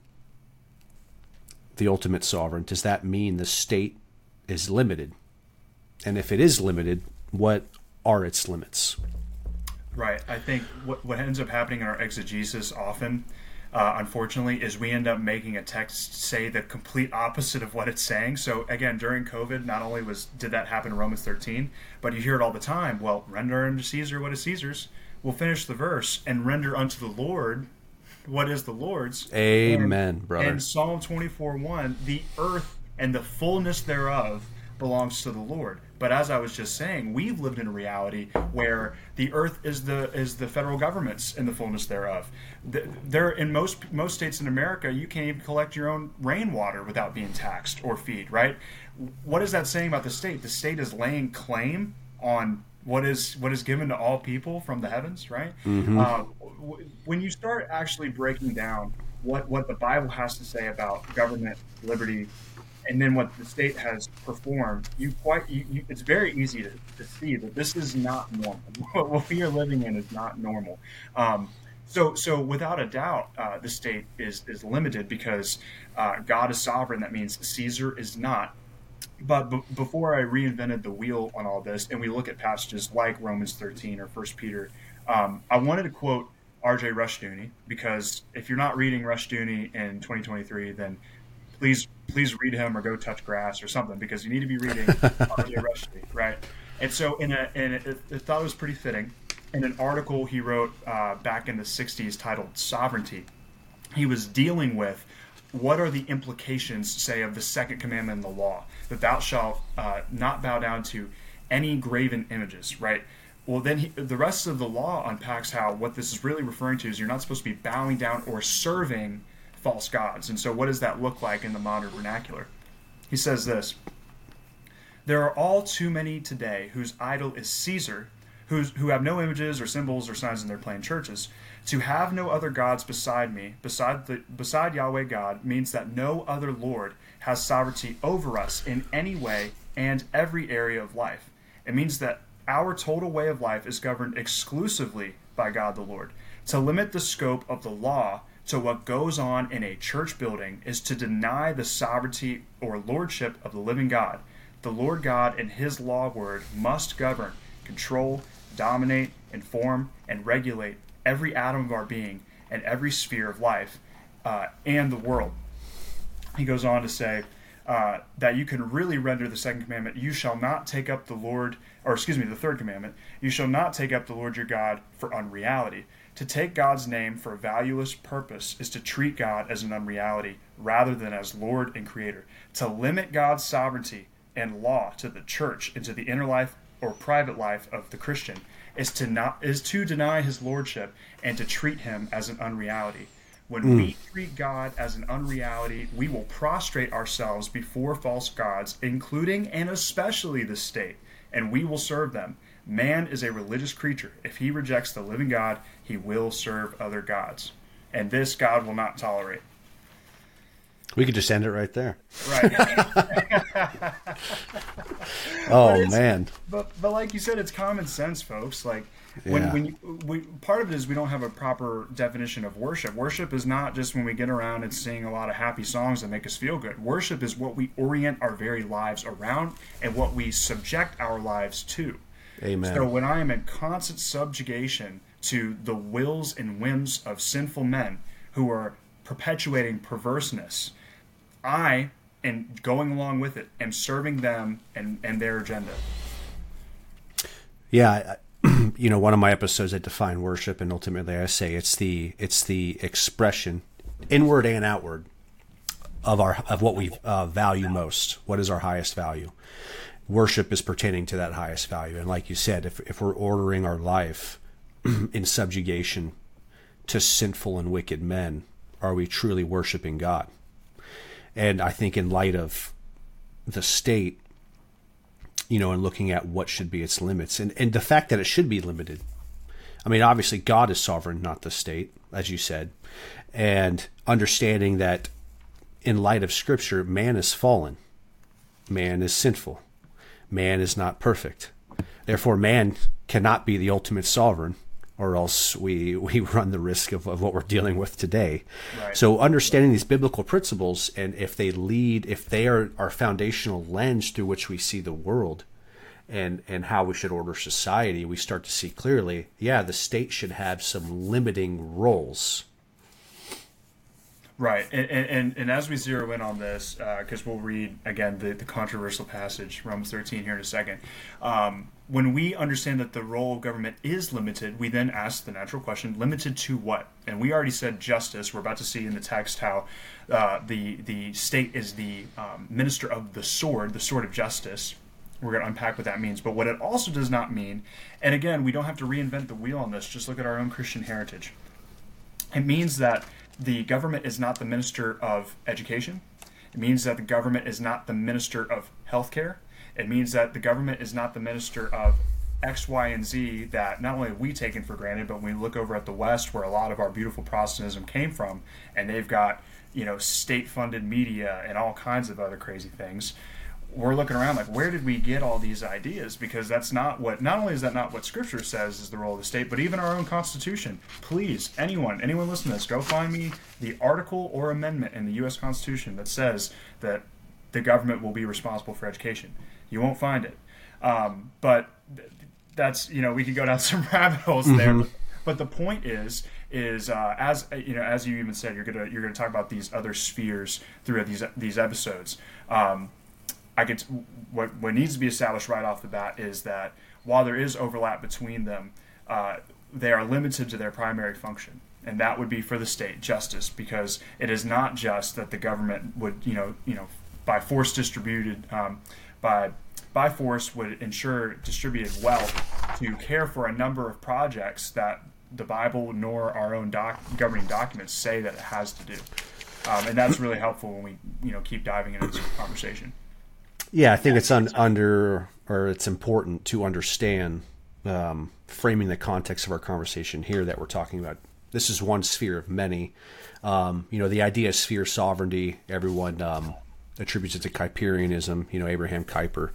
the ultimate sovereign, does that mean the state is limited? And if it is limited, what are its limits? Right. I think what, what ends up happening in our exegesis often, uh, unfortunately, is we end up making a text say the complete opposite of what it's saying. So again, during COVID, not only was did that happen in Romans 13, but you hear it all the time. Well, render unto Caesar what is Caesar's. We'll finish the verse and render unto the Lord what is the Lord's. Amen, and, brother. And Psalm 24 1, the earth and the fullness thereof belongs to the Lord. But as I was just saying, we've lived in a reality where the earth is the is the federal government's in the fullness thereof. There in most most states in America, you can't even collect your own rainwater without being taxed or feed. Right? What is that saying about the state? The state is laying claim on what is what is given to all people from the heavens, right? Mm-hmm. Uh, when you start actually breaking down what what the Bible has to say about government, liberty, and then what the state has performed, you quite you, you, it's very easy to, to, see that this is not normal. what we are living in is not normal. Um, so, so without a doubt, uh, the state is is limited because uh, God is sovereign. That means Caesar is not but b- before I reinvented the wheel on all this, and we look at passages like Romans 13 or 1 Peter, um, I wanted to quote R.J. Rushdoony because if you're not reading Rushdoony in 2023, then please please read him or go touch grass or something because you need to be reading R.J. Rushdoony, right? And so, in a, and it, it, thought it was pretty fitting. In an article he wrote uh, back in the 60s titled "Sovereignty," he was dealing with what are the implications, say, of the second commandment in the law that thou shalt uh, not bow down to any graven images, right? Well, then he, the rest of the law unpacks how what this is really referring to is you're not supposed to be bowing down or serving false gods. And so, what does that look like in the modern vernacular? He says this There are all too many today whose idol is Caesar, who's, who have no images or symbols or signs in their plain churches. To have no other gods beside me, beside the beside Yahweh God, means that no other Lord has sovereignty over us in any way and every area of life. It means that our total way of life is governed exclusively by God the Lord. To limit the scope of the law to what goes on in a church building is to deny the sovereignty or lordship of the living God. The Lord God and His law word must govern, control, dominate, inform, and regulate every atom of our being and every sphere of life uh, and the world. He goes on to say uh, that you can really render the second commandment, you shall not take up the Lord, or excuse me, the third commandment, you shall not take up the Lord your God for unreality. To take God's name for a valueless purpose is to treat God as an unreality rather than as Lord and Creator. To limit God's sovereignty and law to the church and to the inner life or private life of the Christian is to not is to deny his lordship and to treat him as an unreality. When mm. we treat God as an unreality, we will prostrate ourselves before false gods, including and especially the state, and we will serve them. Man is a religious creature. If he rejects the living God, he will serve other gods. And this God will not tolerate. We could just end it right there. Right. oh man. But but like you said, it's common sense, folks. Like when, yeah. when you, we, part of it is we don't have a proper definition of worship. Worship is not just when we get around and sing a lot of happy songs that make us feel good. Worship is what we orient our very lives around and what we subject our lives to. Amen. So when I am in constant subjugation to the wills and whims of sinful men who are perpetuating perverseness, I, and going along with it, am serving them and, and their agenda. Yeah, you know, one of my episodes I define worship, and ultimately I say it's the it's the expression, inward and outward, of our of what we uh, value most. What is our highest value? Worship is pertaining to that highest value, and like you said, if if we're ordering our life in subjugation to sinful and wicked men, are we truly worshiping God? And I think in light of the state you know, and looking at what should be its limits and, and the fact that it should be limited. I mean, obviously, God is sovereign, not the state, as you said. and understanding that in light of Scripture, man is fallen, man is sinful, man is not perfect. Therefore, man cannot be the ultimate sovereign, or else we, we run the risk of, of what we're dealing with today. Right. So, understanding these biblical principles, and if they lead, if they are our foundational lens through which we see the world, and and how we should order society, we start to see clearly. Yeah, the state should have some limiting roles Right, and, and, and as we zero in on this, because uh, we'll read again the, the controversial passage, Romans 13, here in a second. Um, when we understand that the role of government is limited, we then ask the natural question: limited to what? And we already said justice. We're about to see in the text how uh, the the state is the um, minister of the sword, the sword of justice. We're going to unpack what that means. But what it also does not mean, and again, we don't have to reinvent the wheel on this. Just look at our own Christian heritage. It means that the government is not the minister of education. It means that the government is not the minister of healthcare. It means that the government is not the minister of X, Y, and Z that not only we taken for granted, but when we look over at the West, where a lot of our beautiful Protestantism came from, and they've got you know state-funded media and all kinds of other crazy things we're looking around like where did we get all these ideas? Because that's not what not only is that not what scripture says is the role of the state but even our own constitution. Please anyone anyone listen to this go find me the article or amendment in the us constitution that says that the government will be responsible for education. You won't find it. Um, but that's you know we could go down some rabbit holes mm-hmm. there but the point is is uh, as you know as you even said you're gonna you're gonna talk about these other spheres throughout these these episodes. Um, I could what what needs to be established right off the bat is that while there is overlap between them, uh, they are limited to their primary function, and that would be for the state justice, because it is not just that the government would you know you know by force distributed um, by by force would ensure distributed wealth to care for a number of projects that the Bible nor our own doc, governing documents say that it has to do. Um, and that's really helpful when we you know keep diving into this conversation. Yeah, I think it's un, under or it's important to understand um, framing the context of our conversation here that we're talking about. This is one sphere of many. Um, you know, the idea of sphere sovereignty, everyone um, attributes it to Kuyperianism, you know, Abraham Kuyper.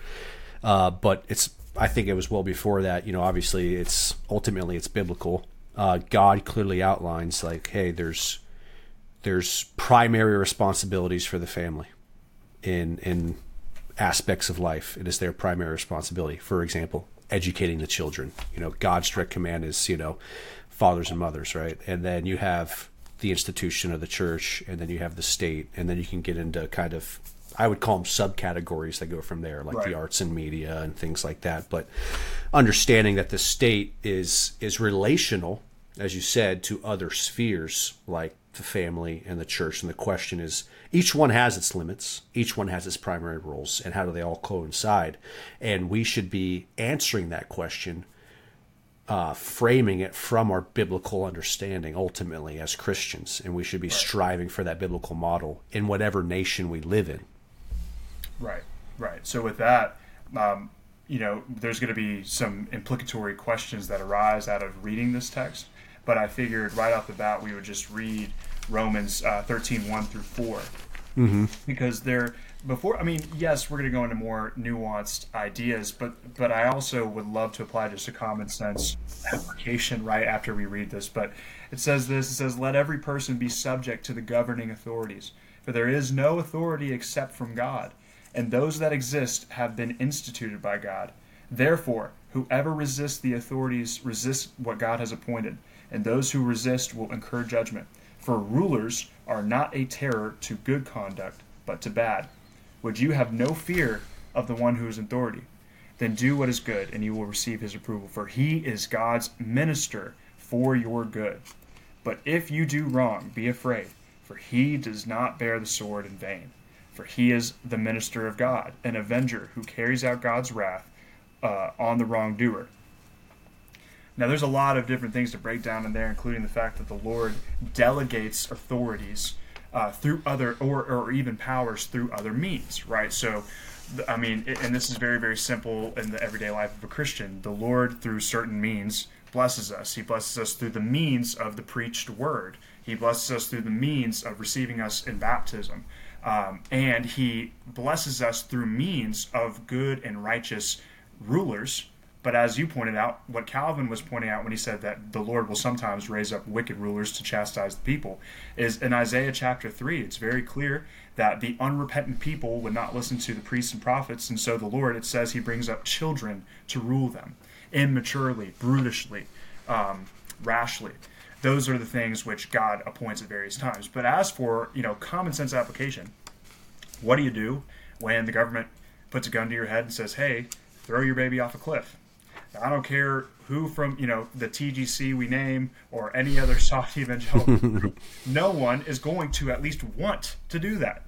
Uh, but it's, I think it was well before that. You know, obviously, it's ultimately it's biblical. Uh, God clearly outlines like, hey, there's there's primary responsibilities for the family in in aspects of life. It is their primary responsibility. For example, educating the children. You know, God's direct command is, you know, fathers and mothers, right? And then you have the institution of the church, and then you have the state, and then you can get into kind of, I would call them subcategories that go from there, like right. the arts and media and things like that. But understanding that the state is is relational, as you said, to other spheres like the family and the church. And the question is each one has its limits, each one has its primary roles, and how do they all coincide? And we should be answering that question, uh, framing it from our biblical understanding ultimately as Christians. And we should be striving for that biblical model in whatever nation we live in. Right, right. So with that, um, you know, there's going to be some implicatory questions that arise out of reading this text but I figured right off the bat we would just read Romans uh, 13, 1 through 4. Mm-hmm. Because they're before I mean, yes, we're going to go into more nuanced ideas, but but I also would love to apply just a common sense application right after we read this. But it says this: it says, "Let every person be subject to the governing authorities, for there is no authority except from God, and those that exist have been instituted by God. Therefore, whoever resists the authorities resists what God has appointed." And those who resist will incur judgment. For rulers are not a terror to good conduct, but to bad. Would you have no fear of the one who is in authority? Then do what is good, and you will receive his approval, for he is God's minister for your good. But if you do wrong, be afraid, for he does not bear the sword in vain. For he is the minister of God, an avenger who carries out God's wrath uh, on the wrongdoer. Now, there's a lot of different things to break down in there, including the fact that the Lord delegates authorities uh, through other, or, or even powers through other means, right? So, I mean, and this is very, very simple in the everyday life of a Christian. The Lord, through certain means, blesses us. He blesses us through the means of the preached word. He blesses us through the means of receiving us in baptism. Um, and he blesses us through means of good and righteous rulers. But as you pointed out, what Calvin was pointing out when he said that the Lord will sometimes raise up wicked rulers to chastise the people is in Isaiah chapter 3. It's very clear that the unrepentant people would not listen to the priests and prophets. And so the Lord, it says, he brings up children to rule them immaturely, brutishly, um, rashly those are the things which God appoints at various times. But as for you know common sense application, what do you do when the government puts a gun to your head and says, "Hey, throw your baby off a cliff"? I don't care who from you know the TGC we name or any other soft evangelical. no one is going to at least want to do that.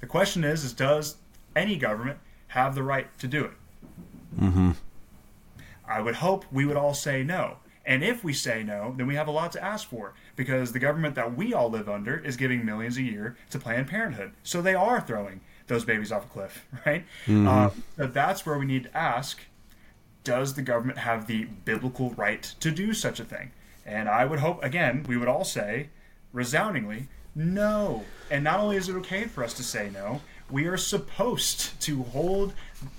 The question is: is does any government have the right to do it? Mm-hmm. I would hope we would all say no. And if we say no, then we have a lot to ask for because the government that we all live under is giving millions a year to Planned Parenthood. So they are throwing those babies off a cliff, right? Mm-hmm. Uh, so that's where we need to ask does the government have the biblical right to do such a thing? And I would hope, again, we would all say resoundingly, no. And not only is it okay for us to say no, we are supposed to hold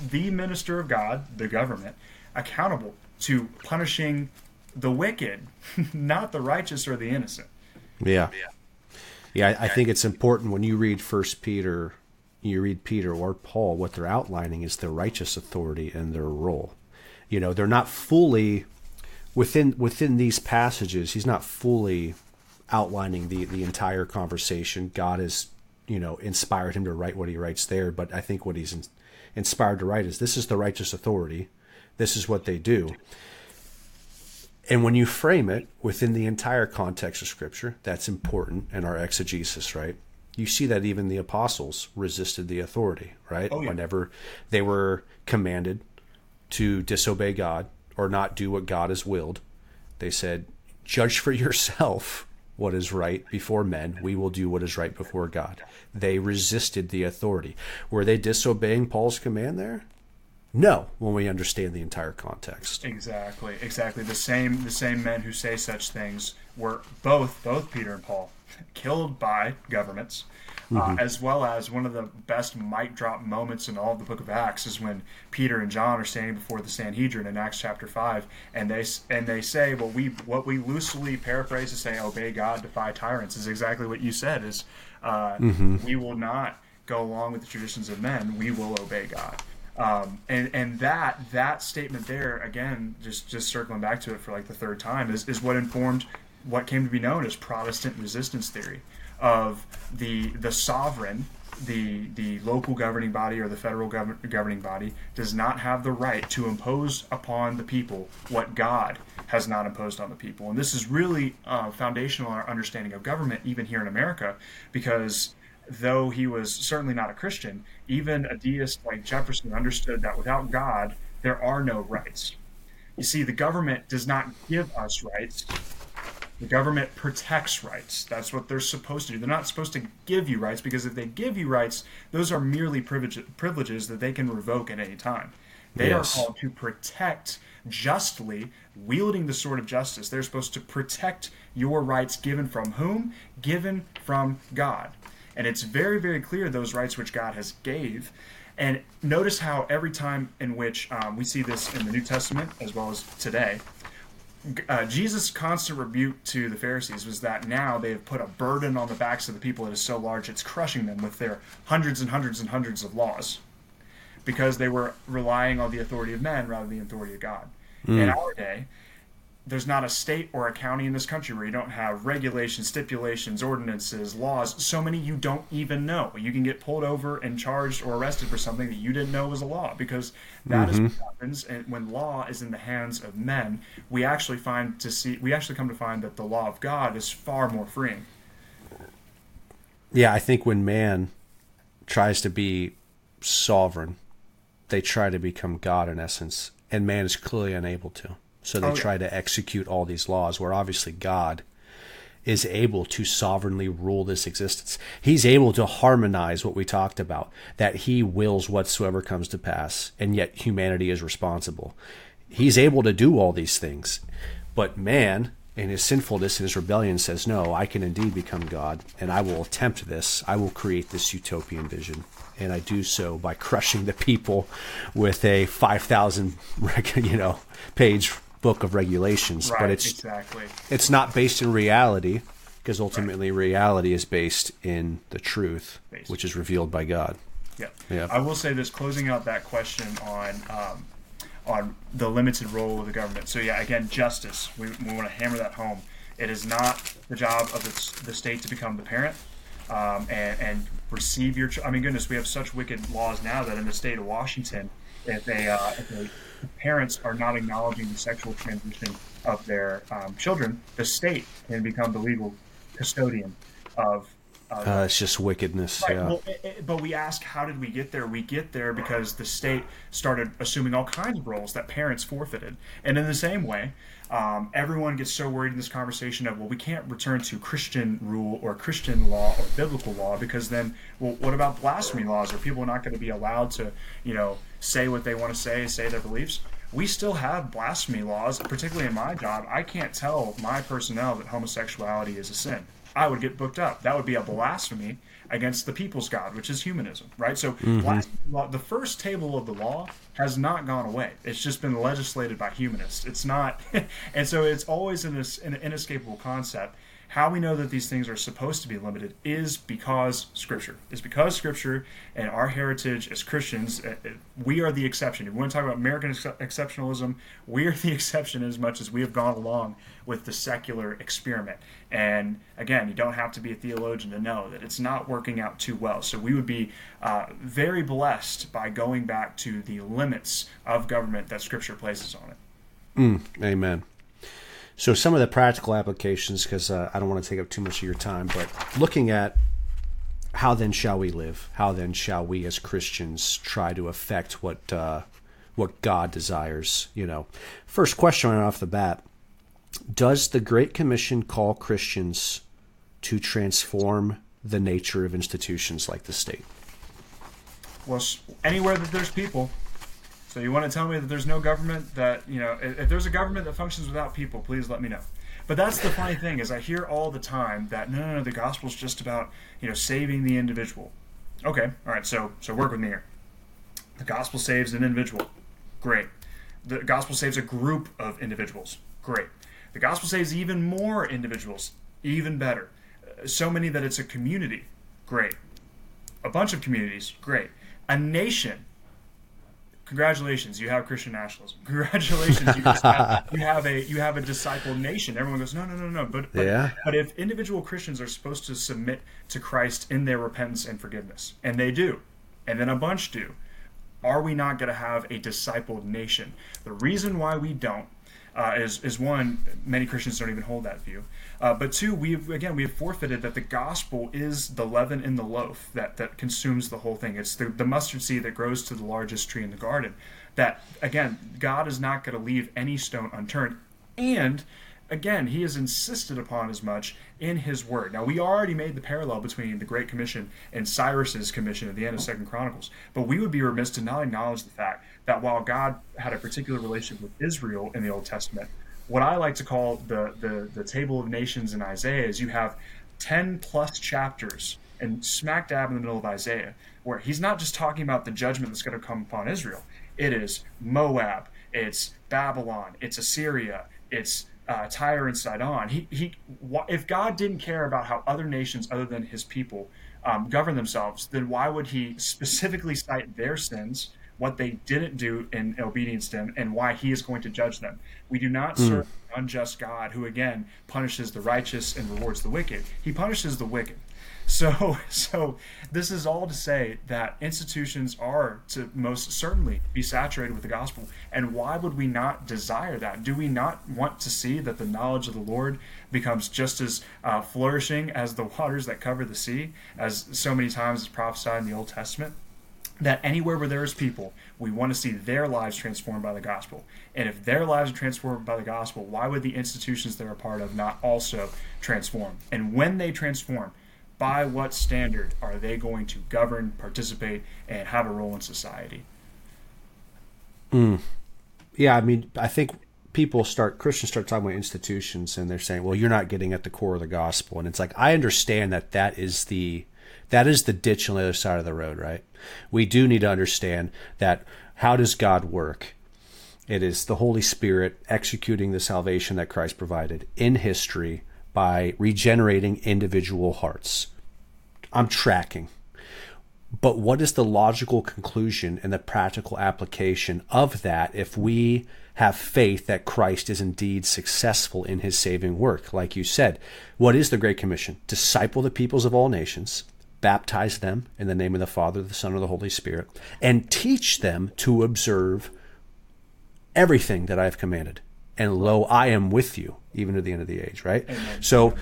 the minister of God, the government, accountable to punishing the wicked, not the righteous or the innocent. Yeah. Yeah, I, I think it's important when you read First Peter, you read Peter or Paul, what they're outlining is their righteous authority and their role. You know, they're not fully within within these passages. He's not fully outlining the the entire conversation. God has, you know, inspired him to write what he writes there. But I think what he's in, inspired to write is this is the righteous authority. This is what they do. And when you frame it within the entire context of Scripture, that's important in our exegesis, right? You see that even the apostles resisted the authority, right? Oh, yeah. Whenever they were commanded to disobey God or not do what God has willed, they said, Judge for yourself what is right before men. We will do what is right before God. They resisted the authority. Were they disobeying Paul's command there? No, when we understand the entire context. Exactly, exactly. The same the same men who say such things were both both Peter and Paul killed by governments, mm-hmm. uh, as well as one of the best mic drop moments in all of the Book of Acts is when Peter and John are standing before the Sanhedrin in Acts chapter five, and they and they say, "Well, we what we loosely paraphrase to say, obey God, defy tyrants," is exactly what you said. Is uh, mm-hmm. we will not go along with the traditions of men; we will obey God. Um, and and that that statement there again, just just circling back to it for like the third time, is, is what informed what came to be known as Protestant resistance theory of the the sovereign, the the local governing body or the federal gov- governing body does not have the right to impose upon the people what God has not imposed on the people. And this is really uh, foundational in our understanding of government, even here in America, because though he was certainly not a Christian, even a deist like Jefferson understood that without God, there are no rights. You see, the government does not give us rights. The government protects rights. That's what they're supposed to do. They're not supposed to give you rights because if they give you rights, those are merely privileges that they can revoke at any time. They yes. are called to protect justly, wielding the sword of justice. They're supposed to protect your rights given from whom? Given from God and it's very very clear those rights which god has gave and notice how every time in which um, we see this in the new testament as well as today uh, jesus constant rebuke to the pharisees was that now they have put a burden on the backs of the people that is so large it's crushing them with their hundreds and hundreds and hundreds of laws because they were relying on the authority of men rather than the authority of god mm. in our day there's not a state or a county in this country where you don't have regulations, stipulations, ordinances, laws. So many you don't even know. You can get pulled over and charged or arrested for something that you didn't know was a law because that mm-hmm. is what happens. And when law is in the hands of men, we actually find to see we actually come to find that the law of God is far more freeing. Yeah, I think when man tries to be sovereign, they try to become God in essence, and man is clearly unable to. So they oh, try to execute all these laws where obviously God is able to sovereignly rule this existence. He's able to harmonize what we talked about, that he wills whatsoever comes to pass, and yet humanity is responsible. He's able to do all these things. But man, in his sinfulness and his rebellion, says, No, I can indeed become God, and I will attempt this. I will create this utopian vision. And I do so by crushing the people with a 5,000 you know, page book of regulations. Right, but it's, exactly. it's not based in reality because ultimately right. reality is based in the truth, based. which is revealed by God. Yeah. yeah. I will say this, closing out that question on um, on the limited role of the government. So yeah, again, justice. We, we want to hammer that home. It is not the job of the, the state to become the parent um, and, and receive your. I mean, goodness, we have such wicked laws now that in the state of Washington, if they, uh, if they parents are not acknowledging the sexual transition of their um, children, the state can become the legal custodian of uh, it's just wickedness. Right. Yeah. Well, it, it, but we ask, how did we get there? We get there because the state started assuming all kinds of roles that parents forfeited. And in the same way, um, everyone gets so worried in this conversation of, well, we can't return to Christian rule or Christian law or biblical law because then, well, what about blasphemy laws? Are people not going to be allowed to, you know, say what they want to say, say their beliefs? we still have blasphemy laws, particularly in my job. I can't tell my personnel that homosexuality is a sin. I would get booked up. That would be a blasphemy against the people's God, which is humanism, right? So mm-hmm. the first table of the law has not gone away. It's just been legislated by humanists. It's not, and so it's always an, an inescapable concept how we know that these things are supposed to be limited is because Scripture. Is because Scripture and our heritage as Christians, uh, uh, we are the exception. If we want to talk about American ex- exceptionalism, we are the exception as much as we have gone along with the secular experiment. And again, you don't have to be a theologian to know that it's not working out too well. So we would be uh, very blessed by going back to the limits of government that Scripture places on it. Mm, amen. So some of the practical applications, because uh, I don't want to take up too much of your time, but looking at how then shall we live? How then shall we as Christians try to affect what uh, what God desires? You know, first question right off the bat: Does the Great Commission call Christians to transform the nature of institutions like the state? Well, anywhere that there's people, so you want to tell me that there's no government that you know if, there's a government that functions without people, please let me know. But that's the funny thing is I hear all the time that no, no, no, the gospel's just about you know saving the individual. Okay, all right, so so work with me here. The gospel saves an individual, great. The gospel saves a group of individuals, great. The gospel saves even more individuals, even better. Uh, so many that it's a community, great. A bunch of communities, great. A nation, congratulations, you have Christian nationalism. Congratulations, you, have, you have a you have a disciple nation. Everyone goes, no, no, no, no. But but, yeah. but if individual Christians are supposed to submit to Christ in their repentance and forgiveness, and they do, and then a bunch do, are we not going to have a discipled nation? The reason why we don't uh, is is one many Christians don't even hold that view. Uh, but two, we've again we have forfeited that the gospel is the leaven in the loaf that that consumes the whole thing. It's the, the mustard seed that grows to the largest tree in the garden. That again, God is not going to leave any stone unturned, and again, he has insisted upon as much in his word. Now, we already made the parallel between the Great Commission and Cyrus's commission at the end of Second Chronicles, but we would be remiss to not acknowledge the fact that while God had a particular relationship with Israel in the Old Testament, what I like to call the, the, the table of nations in Isaiah is you have 10 plus chapters and smack dab in the middle of Isaiah, where he's not just talking about the judgment that's going to come upon Israel. It is Moab, it's Babylon, it's Assyria, it's uh, Tyre and Sidon. He, he, if God didn't care about how other nations other than his people um, govern themselves, then why would he specifically cite their sins what they didn't do in obedience to him and why he is going to judge them. We do not mm. serve an unjust God who again punishes the righteous and rewards the wicked. He punishes the wicked. So so this is all to say that institutions are to most certainly be saturated with the gospel. And why would we not desire that? Do we not want to see that the knowledge of the Lord becomes just as uh, flourishing as the waters that cover the sea, as so many times is prophesied in the Old Testament? That anywhere where there is people, we want to see their lives transformed by the gospel. And if their lives are transformed by the gospel, why would the institutions they're a part of not also transform? And when they transform, by what standard are they going to govern, participate, and have a role in society? Mm. Yeah, I mean, I think people start Christians start talking about institutions and they're saying, "Well, you're not getting at the core of the gospel." And it's like I understand that that is the that is the ditch on the other side of the road, right? We do need to understand that how does God work? It is the Holy Spirit executing the salvation that Christ provided in history by regenerating individual hearts. I'm tracking. But what is the logical conclusion and the practical application of that if we have faith that Christ is indeed successful in his saving work? Like you said, what is the Great Commission? Disciple the peoples of all nations, baptize them in the name of the Father, the Son, and the Holy Spirit, and teach them to observe everything that I have commanded. And lo, I am with you even to the end of the age, right? Amen. So,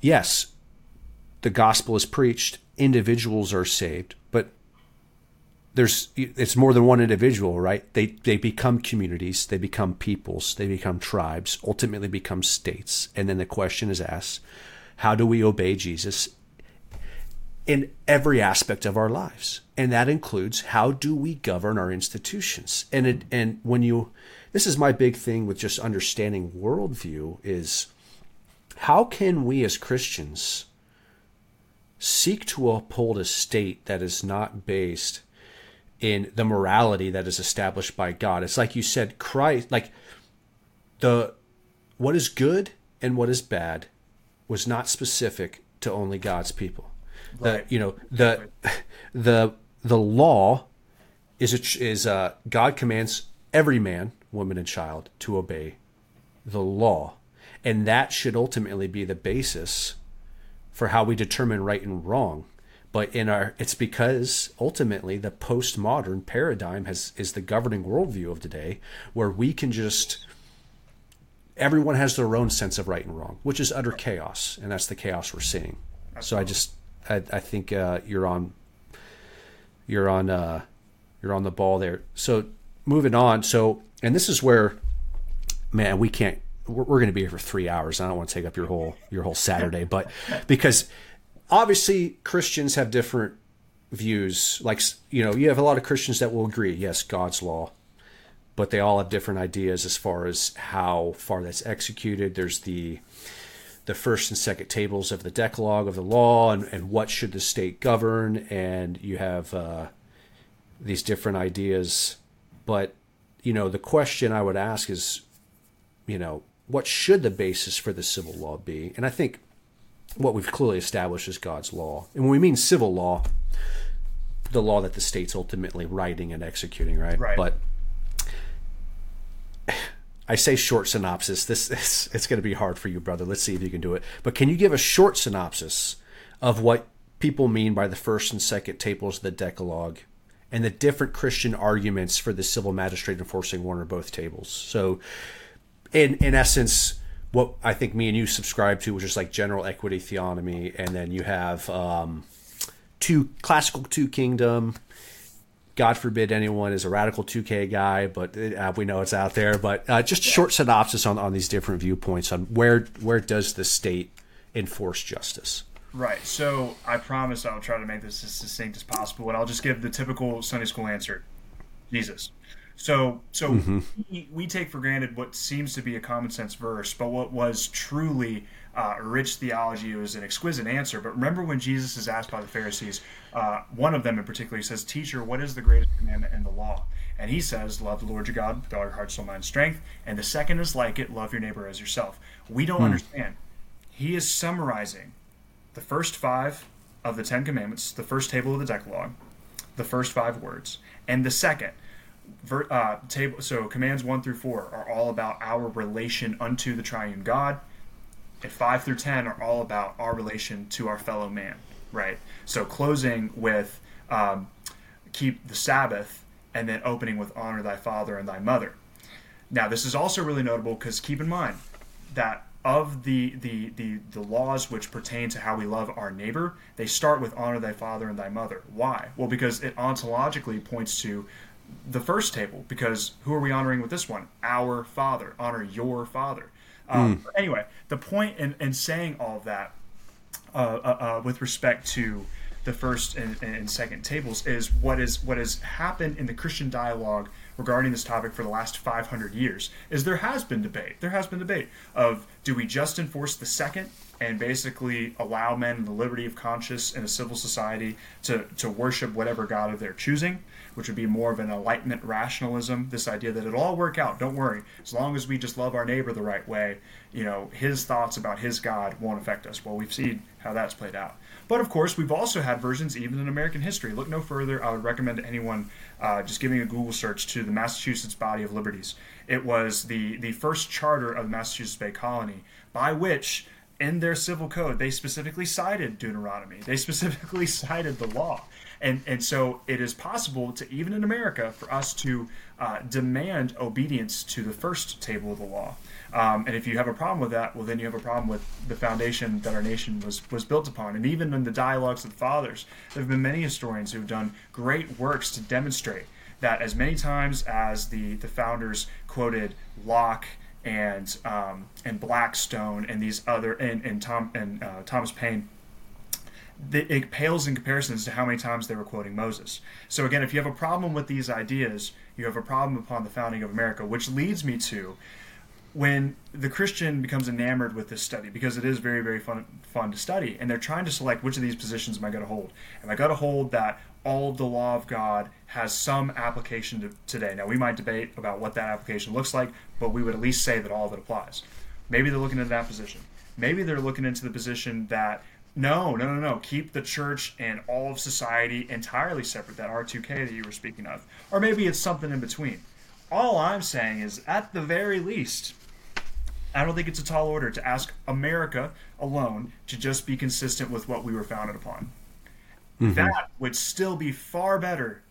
yes, the gospel is preached, individuals are saved, but there's it's more than one individual, right? They they become communities, they become peoples, they become tribes, ultimately become states. And then the question is asked, how do we obey Jesus in every aspect of our lives and that includes how do we govern our institutions. And it and when you this is my big thing with just understanding worldview is how can we as christians seek to uphold a state that is not based in the morality that is established by god? It's like you said christ like the what is good and what is bad was not specific to only god's people Right. The you know the the the law is a, is uh, God commands every man, woman, and child to obey the law, and that should ultimately be the basis for how we determine right and wrong. But in our, it's because ultimately the postmodern paradigm has is the governing worldview of today, where we can just everyone has their own sense of right and wrong, which is utter chaos, and that's the chaos we're seeing. So I just I, I think uh, you're on you're on uh, you're on the ball there. So moving on. So and this is where man we can't we're, we're going to be here for three hours. I don't want to take up your whole your whole Saturday, but because obviously Christians have different views. Like you know, you have a lot of Christians that will agree, yes, God's law, but they all have different ideas as far as how far that's executed. There's the the first and second tables of the Decalogue of the law and, and what should the state govern, and you have uh, these different ideas. But you know, the question I would ask is, you know, what should the basis for the civil law be? And I think what we've clearly established is God's law. And when we mean civil law, the law that the state's ultimately writing and executing, right? Right. But I say short synopsis. This is it's going to be hard for you, brother. Let's see if you can do it. But can you give a short synopsis of what people mean by the first and second tables of the Decalogue and the different Christian arguments for the civil magistrate enforcing one or both tables? So, in in essence, what I think me and you subscribe to, which is like general equity theonomy, and then you have um, two classical two kingdom God forbid anyone is a radical 2K guy, but uh, we know it's out there. But uh, just short synopsis on, on these different viewpoints on where where does the state enforce justice? Right. So I promise I'll try to make this as succinct as possible, and I'll just give the typical Sunday school answer: Jesus. So, so mm-hmm. we, we, take for granted what seems to be a common sense verse, but what was truly uh, rich theology. It was an exquisite answer. But remember when Jesus is asked by the Pharisees, uh, one of them in particular says, Teacher, what is the greatest commandment in the law? And he says, Love the Lord your God with all your heart, soul, mind, strength. And the second is like it, love your neighbor as yourself. We don't hmm. understand. He is summarizing the first five of the Ten Commandments, the first table of the Decalogue, the first five words, and the second. Uh, table, so commands one through four are all about our relation unto the triune God and 5 through 10 are all about our relation to our fellow man, right? So closing with um, keep the Sabbath and then opening with honor thy father and thy mother. Now, this is also really notable because keep in mind that of the, the, the, the laws which pertain to how we love our neighbor, they start with honor thy father and thy mother. Why? Well, because it ontologically points to the first table, because who are we honoring with this one? Our father. Honor your father. Um, mm. Anyway, the point in, in saying all of that uh, uh, uh, with respect to the first and, and second tables is what is what has happened in the Christian dialogue regarding this topic for the last 500 years is there has been debate. There has been debate of do we just enforce the second and basically allow men the liberty of conscience in a civil society to, to worship whatever God of their choosing, which would be more of an enlightenment rationalism, this idea that it'll all work out, don't worry. As long as we just love our neighbor the right way, you know, his thoughts about his God won't affect us. Well, we've seen how that's played out. But of course, we've also had versions even in American history. Look no further. I would recommend anyone uh, just giving a Google search to the Massachusetts Body of Liberties. It was the, the first charter of the Massachusetts Bay Colony by which in their civil code, they specifically cited Deuteronomy. They specifically cited the law. And, and so it is possible to, even in America, for us to uh, demand obedience to the first table of the law. Um, and if you have a problem with that, well, then you have a problem with the foundation that our nation was, was built upon. And even in the dialogues of the fathers, there have been many historians who have done great works to demonstrate that as many times as the, the founders quoted Locke and um, and Blackstone and these other and, and Tom and uh, Thomas Paine it pales in comparisons to how many times they were quoting Moses. So again, if you have a problem with these ideas, you have a problem upon the founding of America, which leads me to when the Christian becomes enamored with this study because it is very very fun fun to study, and they're trying to select which of these positions am I going to hold. Am I going to hold that all of the law of God has some application to today. Now, we might debate about what that application looks like, but we would at least say that all of it applies. Maybe they're looking into that position. Maybe they're looking into the position that no, no, no, no. Keep the church and all of society entirely separate, that R2K that you were speaking of. Or maybe it's something in between. All I'm saying is, at the very least, I don't think it's a tall order to ask America alone to just be consistent with what we were founded upon. Mm-hmm. That would still be far better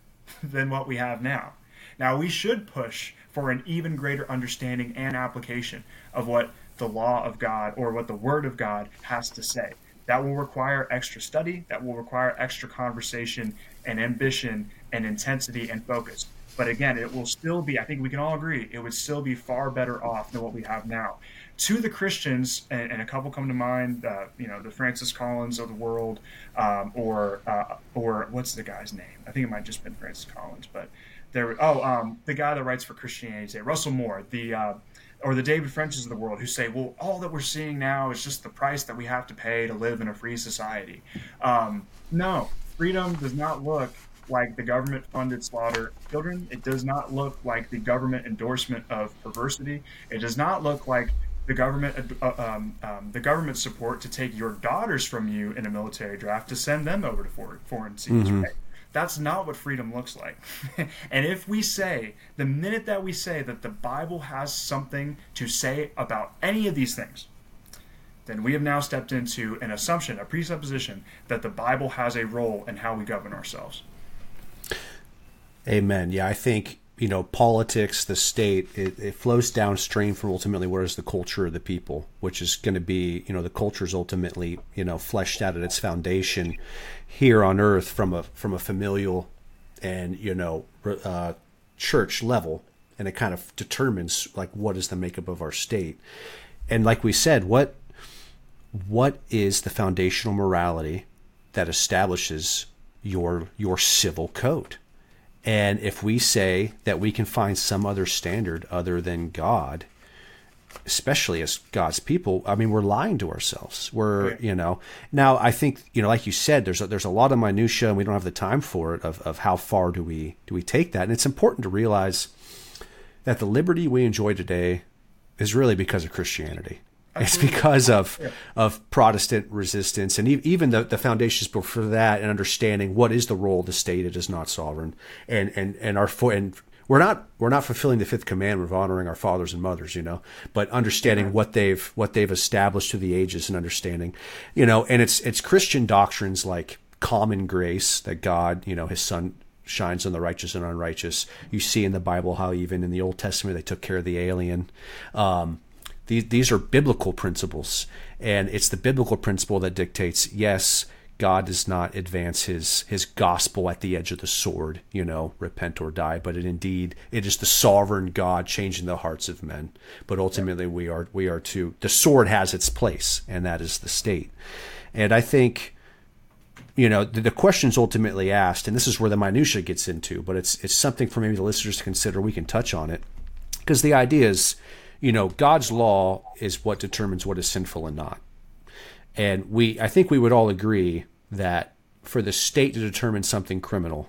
than what we have now. Now, we should push for an even greater understanding and application of what the law of God or what the Word of God has to say. That will require extra study, that will require extra conversation and ambition and intensity and focus. But again, it will still be, I think we can all agree, it would still be far better off than what we have now to the Christians, and, and, a couple come to mind, uh, you know, the Francis Collins of the world, um, or uh, or what's the guy's name? I think it might just been Francis Collins, but there. Oh, um, the guy that writes for Christianity Today, Russell Moore, the uh, or the David Frenches of the world, who say, well, all that we're seeing now is just the price that we have to pay to live in a free society. Um, no, freedom does not look like the government funded slaughter of children. It does not look like the government endorsement of perversity. It does not look like the government uh, um, um, the government support to take your daughters from you in a military draft to send them over to foreign, foreign seas. Mm-hmm. Right? That's not what freedom looks like. and if we say the minute that we say that the Bible has something to say about any of these things, then we have now stepped into an assumption, a presupposition that the Bible has a role in how we govern ourselves. Amen. Yeah, I think you know, politics, the state, it, it, flows downstream from ultimately where is the culture of the people, which is going to be, you know, the culture is ultimately, you know, fleshed out at its foundation here on earth from a from a familial and you know uh, church level, and it kind of determines like what is the makeup of our state, and like we said, what what is the foundational morality that establishes your your civil code and if we say that we can find some other standard other than God, especially as God's people, I mean, we're lying to ourselves. We're, you know, now I think, you know, like you said, there's a, there's a lot of minutia and we don't have the time for it of, of how far do we, do we take that? And it's important to realize that the liberty we enjoy today is really because of Christianity. It's because of yeah. of Protestant resistance and even the, the foundations for that and understanding what is the role of the state. It is not sovereign, and and and our and we're not we're not fulfilling the fifth commandment of honoring our fathers and mothers, you know, but understanding yeah. what they've what they've established through the ages and understanding, you know, and it's it's Christian doctrines like common grace that God, you know, His sun shines on the righteous and unrighteous. You see in the Bible how even in the Old Testament they took care of the alien. Um, these, these are biblical principles, and it's the biblical principle that dictates yes, God does not advance his his gospel at the edge of the sword, you know, repent or die, but it indeed it is the sovereign God changing the hearts of men. But ultimately we are we are to the sword has its place, and that is the state. And I think you know, the, the question's ultimately asked, and this is where the minutia gets into, but it's it's something for maybe the listeners to consider. We can touch on it because the idea is, you know, God's law is what determines what is sinful and not, and we I think we would all agree that for the state to determine something criminal,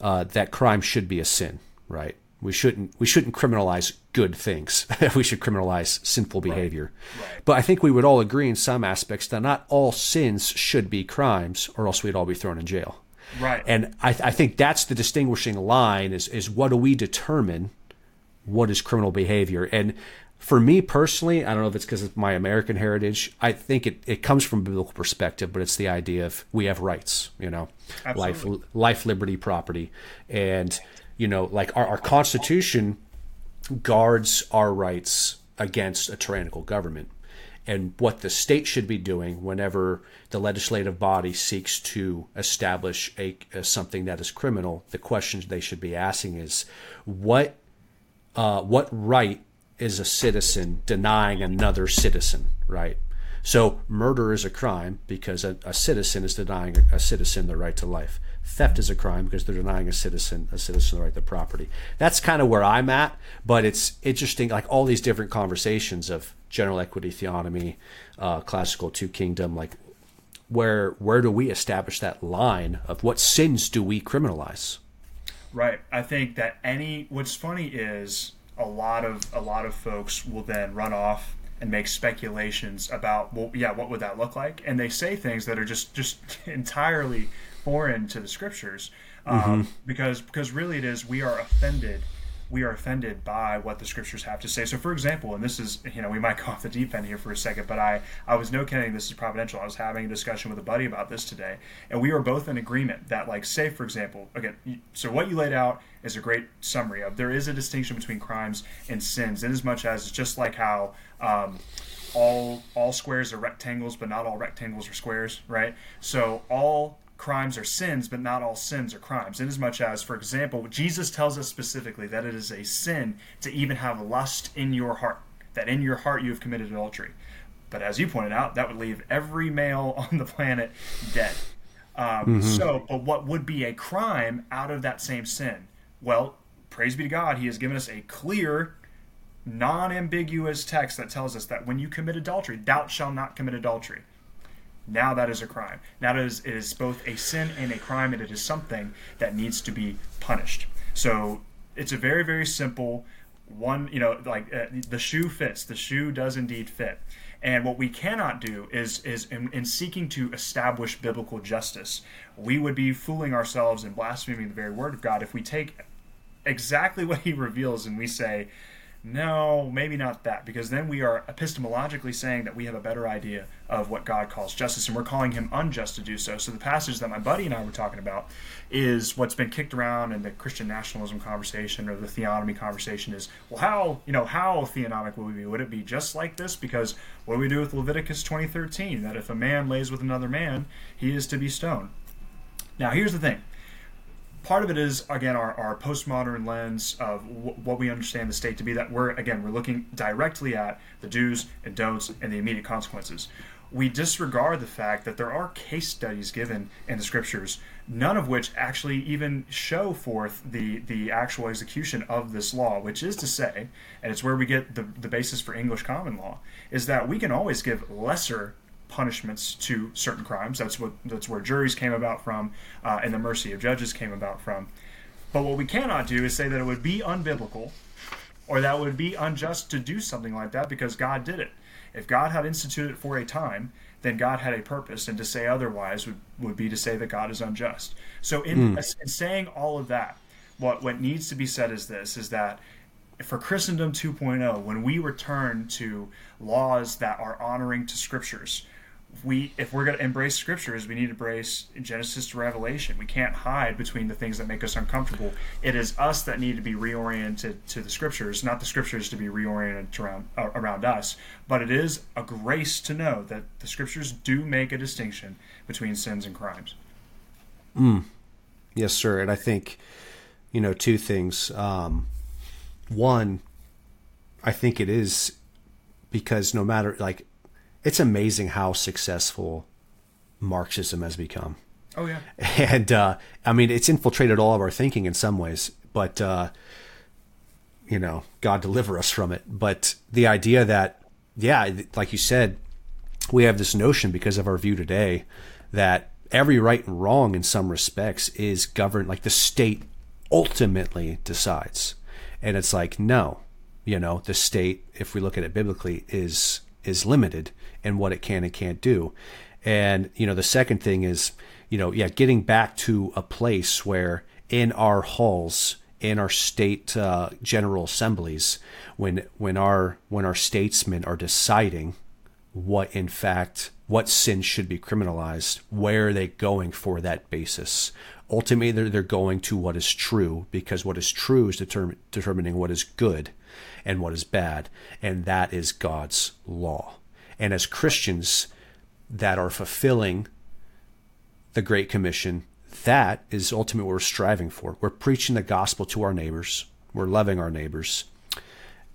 uh, that crime should be a sin, right? We shouldn't we shouldn't criminalize good things. we should criminalize sinful behavior. Right. Right. But I think we would all agree in some aspects that not all sins should be crimes, or else we'd all be thrown in jail. Right. And I, I think that's the distinguishing line: is is what do we determine what is criminal behavior? And for me personally, I don't know if it's because of my American heritage. I think it, it comes from a biblical perspective, but it's the idea of we have rights, you know, Absolutely. life, life, liberty, property, and you know, like our, our Constitution guards our rights against a tyrannical government. And what the state should be doing whenever the legislative body seeks to establish a, a something that is criminal, the questions they should be asking is, what uh, what right is a citizen denying another citizen, right? So murder is a crime because a, a citizen is denying a, a, citizen the right to life. Theft is a crime because they're denying a citizen a citizen the right to property. That's kind of where I'm at, but it's interesting. Like all these different conversations of general equity, theonomy, uh, classical two kingdom, like where where do we establish that line of what sins do we criminalize? Right. I think that any what's funny is a lot of a lot of folks will then run off and make speculations about well yeah what would that look like and they say things that are just just entirely foreign to the scriptures um, mm-hmm. because because really it is we are offended we are offended by what the scriptures have to say. So, for example, and this is, you know, we might go off the deep end here for a second, but I, I was no kidding, this is providential. I was having a discussion with a buddy about this today, and we were both in agreement that, like, say, for example, again, so what you laid out is a great summary of there is a distinction between crimes and sins, in as much as it's just like how, um, all all squares are rectangles, but not all rectangles are squares, right? So all crimes are sins, but not all sins are crimes. Inasmuch as, for example, Jesus tells us specifically that it is a sin to even have lust in your heart, that in your heart you have committed adultery. But as you pointed out, that would leave every male on the planet dead. Um, mm-hmm. So, but what would be a crime out of that same sin? Well, praise be to God, He has given us a clear, non ambiguous text that tells us that when you commit adultery, thou shalt not commit adultery. Now that is a crime. Now it is, it is both a sin and a crime, and it is something that needs to be punished. So it's a very, very simple one. You know, like uh, the shoe fits. The shoe does indeed fit. And what we cannot do is, is in, in, seeking to establish biblical justice, we would be fooling ourselves and blaspheming the very word of God if we take exactly what He reveals and we say, no, maybe not that, because then we are epistemologically saying that we have a better idea of what God calls justice, and we're calling him unjust to do so. So the passage that my buddy and I were talking about is what's been kicked around in the Christian nationalism conversation or the theonomy conversation is, well, how you know how theonomic would we be? Would it be just like this? Because what do we do with Leviticus 20:13? That if a man lays with another man, he is to be stoned. Now, here's the thing part of it is again our, our postmodern lens of w- what we understand the state to be that we're again we're looking directly at the do's and don'ts and the immediate consequences. We disregard the fact that there are case studies given in the scriptures none of which actually even show forth the the actual execution of this law which is to say and it's where we get the, the basis for english common law is that we can always give lesser punishments to certain crimes. That's what that's where juries came about from, uh, and the mercy of judges came about from. But what we cannot do is say that it would be unbiblical, or that would be unjust to do something like that because God did it. If God had instituted it for a time, then God had a purpose, and to say otherwise would, would be to say that God is unjust. So, in, mm. in saying all of that, what what needs to be said is this: is that for Christendom 2.0, when we return to laws that are honoring to scriptures, we if we're going to embrace scriptures we need to embrace genesis to revelation. We can't hide between the things that make us uncomfortable. It is us that need to be reoriented to the scriptures not the scriptures to be reoriented around uh, around us. But it is a grace to know that the scriptures do make a distinction between sins and crimes. Mm. yes sir. And i think you know two things. Um, one i think it is because no matter like it's amazing how successful Marxism has become. Oh yeah. And uh, I mean, it's infiltrated all of our thinking in some ways, but uh, you know, God deliver us from it. But the idea that, yeah, like you said, we have this notion because of our view today that every right and wrong in some respects is governed like the state ultimately decides and it's like no you know the state if we look at it biblically is is limited in what it can and can't do. And you know the second thing is you know yeah getting back to a place where in our halls in our state uh, general assemblies when when our when our statesmen are deciding what in fact what sin should be criminalized where are they going for that basis? Ultimately they're, going to what is true because what is true is determin- determining what is good and what is bad and that is god's law and as christians that are fulfilling the great commission that is ultimately what we're striving for. We're preaching the gospel to our neighbors. We're loving our neighbors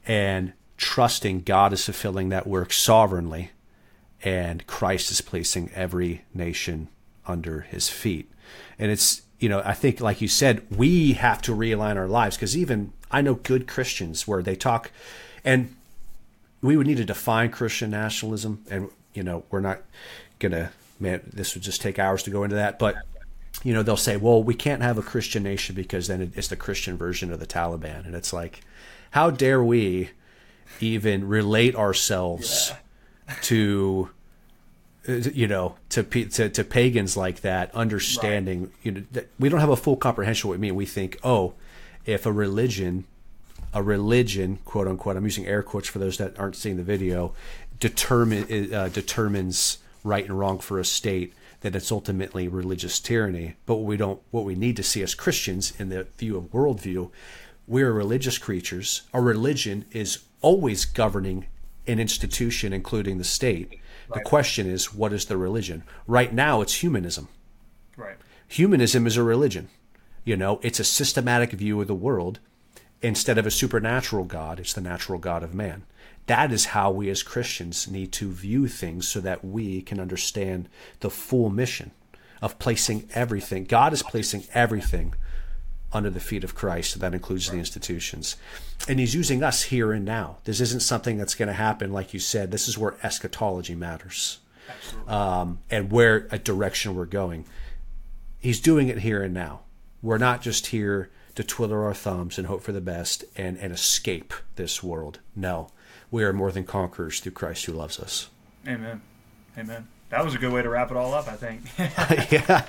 and trusting god is fulfilling that work sovereignly and christ is placing every nation under his feet. And it's you know i think like you said we have to realign our lives because even i know good christians where they talk and we would need to define christian nationalism and you know we're not gonna man this would just take hours to go into that but you know they'll say well we can't have a christian nation because then it's the christian version of the taliban and it's like how dare we even relate ourselves yeah. to uh, you know to, to to pagans like that understanding right. you know we don't have a full comprehension of what we mean we think oh if a religion a religion quote unquote i'm using air quotes for those that aren't seeing the video determine uh, determines right and wrong for a state that it's ultimately religious tyranny but what we don't what we need to see as christians in the view of worldview we're religious creatures our religion is always governing an institution including the state Right. The question is, what is the religion? Right now, it's humanism. Right. Humanism is a religion. You know, it's a systematic view of the world. Instead of a supernatural God, it's the natural God of man. That is how we as Christians need to view things so that we can understand the full mission of placing everything. God is placing everything under the feet of Christ. That includes the institutions. And he's using us here and now. This isn't something that's going to happen, like you said. This is where eschatology matters um, and where a direction we're going. He's doing it here and now. We're not just here to twiddle our thumbs and hope for the best and, and escape this world. No, we are more than conquerors through Christ who loves us. Amen. Amen. That was a good way to wrap it all up, I think. yeah.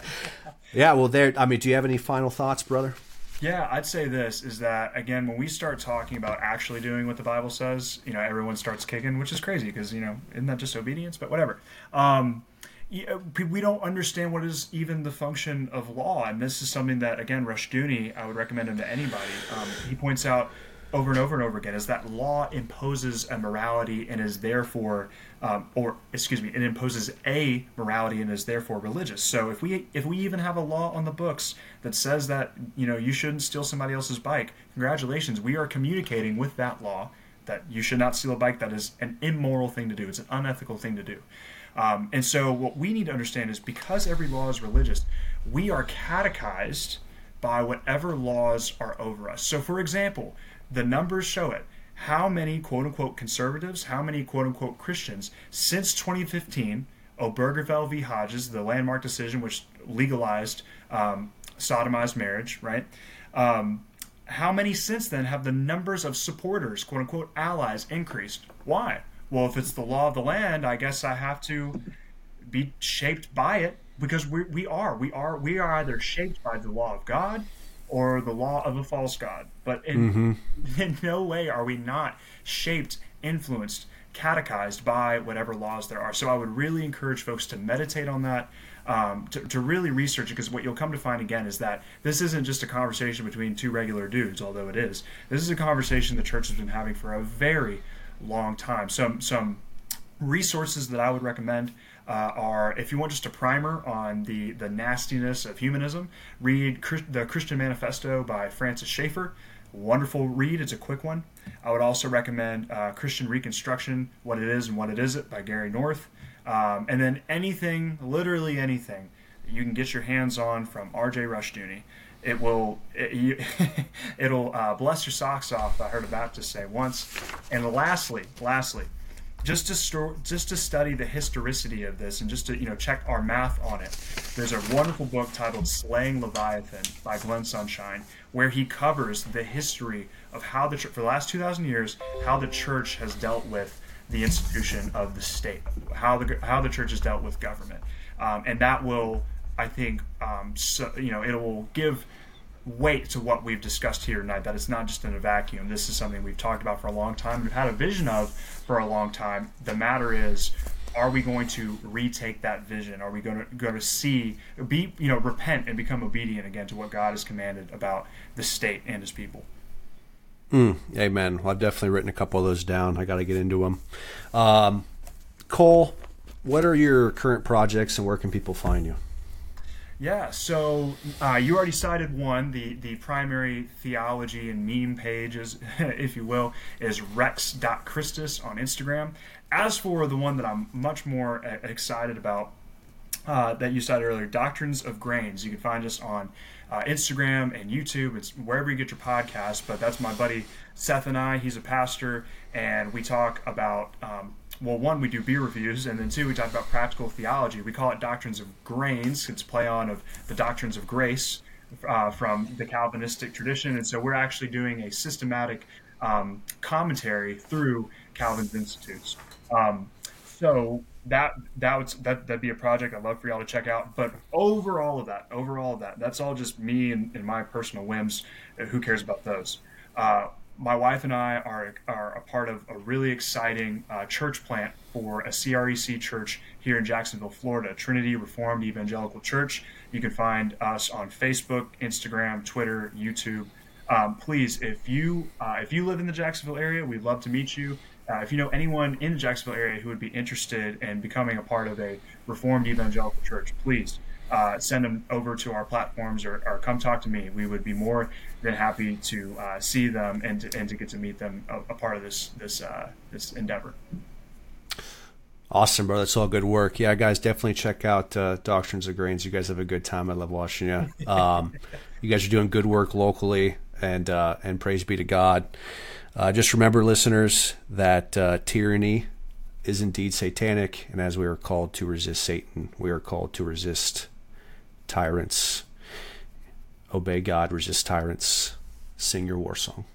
Yeah, well there I mean, do you have any final thoughts, brother? Yeah, I'd say this is that again, when we start talking about actually doing what the Bible says, you know, everyone starts kicking, which is crazy because you know, isn't that just obedience? But whatever. Um, we don't understand what is even the function of law, and this is something that again, Rush Rushdoony, I would recommend him to anybody. Um, he points out over and over and over again is that law imposes a morality and is therefore um, or excuse me it imposes a morality and is therefore religious. So if we if we even have a law on the books that says that you know you shouldn't steal somebody else's bike congratulations we are communicating with that law that you should not steal a bike that is an immoral thing to do. It's an unethical thing to do um, and so what we need to understand is because every law is religious we are catechized by whatever laws are over us so for example the numbers show it. How many quote unquote conservatives, how many quote unquote Christians since 2015, Obergefell v. Hodges, the landmark decision which legalized um, sodomized marriage, right? Um, how many since then have the numbers of supporters, quote unquote allies, increased? Why? Well, if it's the law of the land, I guess I have to be shaped by it because we, we are. We are we are either shaped by the law of God or the law of a false god. But in, mm-hmm. in no way are we not shaped, influenced, catechized by whatever laws there are. So I would really encourage folks to meditate on that. Um, to, to, really research it because what you'll come to find again is that this isn't just a conversation between two regular dudes, although it is. This is a conversation the church has been having for a very long time. Some some resources that I would recommend uh, are if you want just a primer on the the nastiness of humanism, read the Christian Manifesto by Francis Schaeffer. Wonderful read. It's a quick one. I would also recommend uh, Christian Reconstruction: What It Is and What It Isn't by Gary North. Um, and then anything, literally anything, you can get your hands on from R.J. Rushdoony. It will it, you, it'll uh, bless your socks off. I heard a Baptist say once. And lastly, lastly, just to just to study the historicity of this and just to you know check our math on it. There's a wonderful book titled "Slaying Leviathan" by Glenn Sunshine, where he covers the history of how the for the last two thousand years how the church has dealt with the institution of the state, how the how the church has dealt with government, um, and that will, I think, um, so, you know, it will give weight to what we've discussed here tonight. That it's not just in a vacuum. This is something we've talked about for a long time. We've had a vision of for a long time. The matter is, are we going to retake that vision? Are we going to going to see be you know repent and become obedient again to what God has commanded about the state and His people? Mm, amen. Well, I've definitely written a couple of those down. I got to get into them. Um, Cole, what are your current projects and where can people find you? Yeah, so uh, you already cited one. The the primary theology and meme pages, if you will, is rex.christus on Instagram. As for the one that I'm much more excited about, uh, that you cited earlier, Doctrines of Grains, you can find us on uh, Instagram and YouTube. It's wherever you get your podcast. But that's my buddy Seth and I. He's a pastor, and we talk about. Um, well, one, we do beer reviews, and then two, we talk about practical theology. We call it Doctrines of Grains. It's play on of the Doctrines of Grace uh, from the Calvinistic tradition. And so we're actually doing a systematic um, commentary through Calvin's Institutes. Um, so that that would that that'd be a project I'd love for y'all to check out. But over all of that, over all of that, that's all just me and, and my personal whims. Who cares about those? Uh, my wife and I are are a part of a really exciting uh, church plant for a CREC church here in Jacksonville, Florida, Trinity Reformed Evangelical Church. You can find us on Facebook, Instagram, Twitter, YouTube. Um, please, if you uh, if you live in the Jacksonville area, we'd love to meet you. Uh, if you know anyone in the Jacksonville area who would be interested in becoming a part of a Reformed Evangelical Church, please uh, send them over to our platforms or, or, come talk to me. We would be more than happy to uh, see them and to, and to get to meet them a, a part of this this uh, this endeavor. Awesome, bro. That's all good work. Yeah, guys, definitely check out uh, Doctrines of Grains. You guys have a good time. I love watching you. Um, you guys are doing good work locally, and uh, and praise be to God. Uh, just remember, listeners, that uh, tyranny is indeed satanic, and as we are called to resist Satan, we are called to resist tyrants. Obey God, resist tyrants, sing your war song.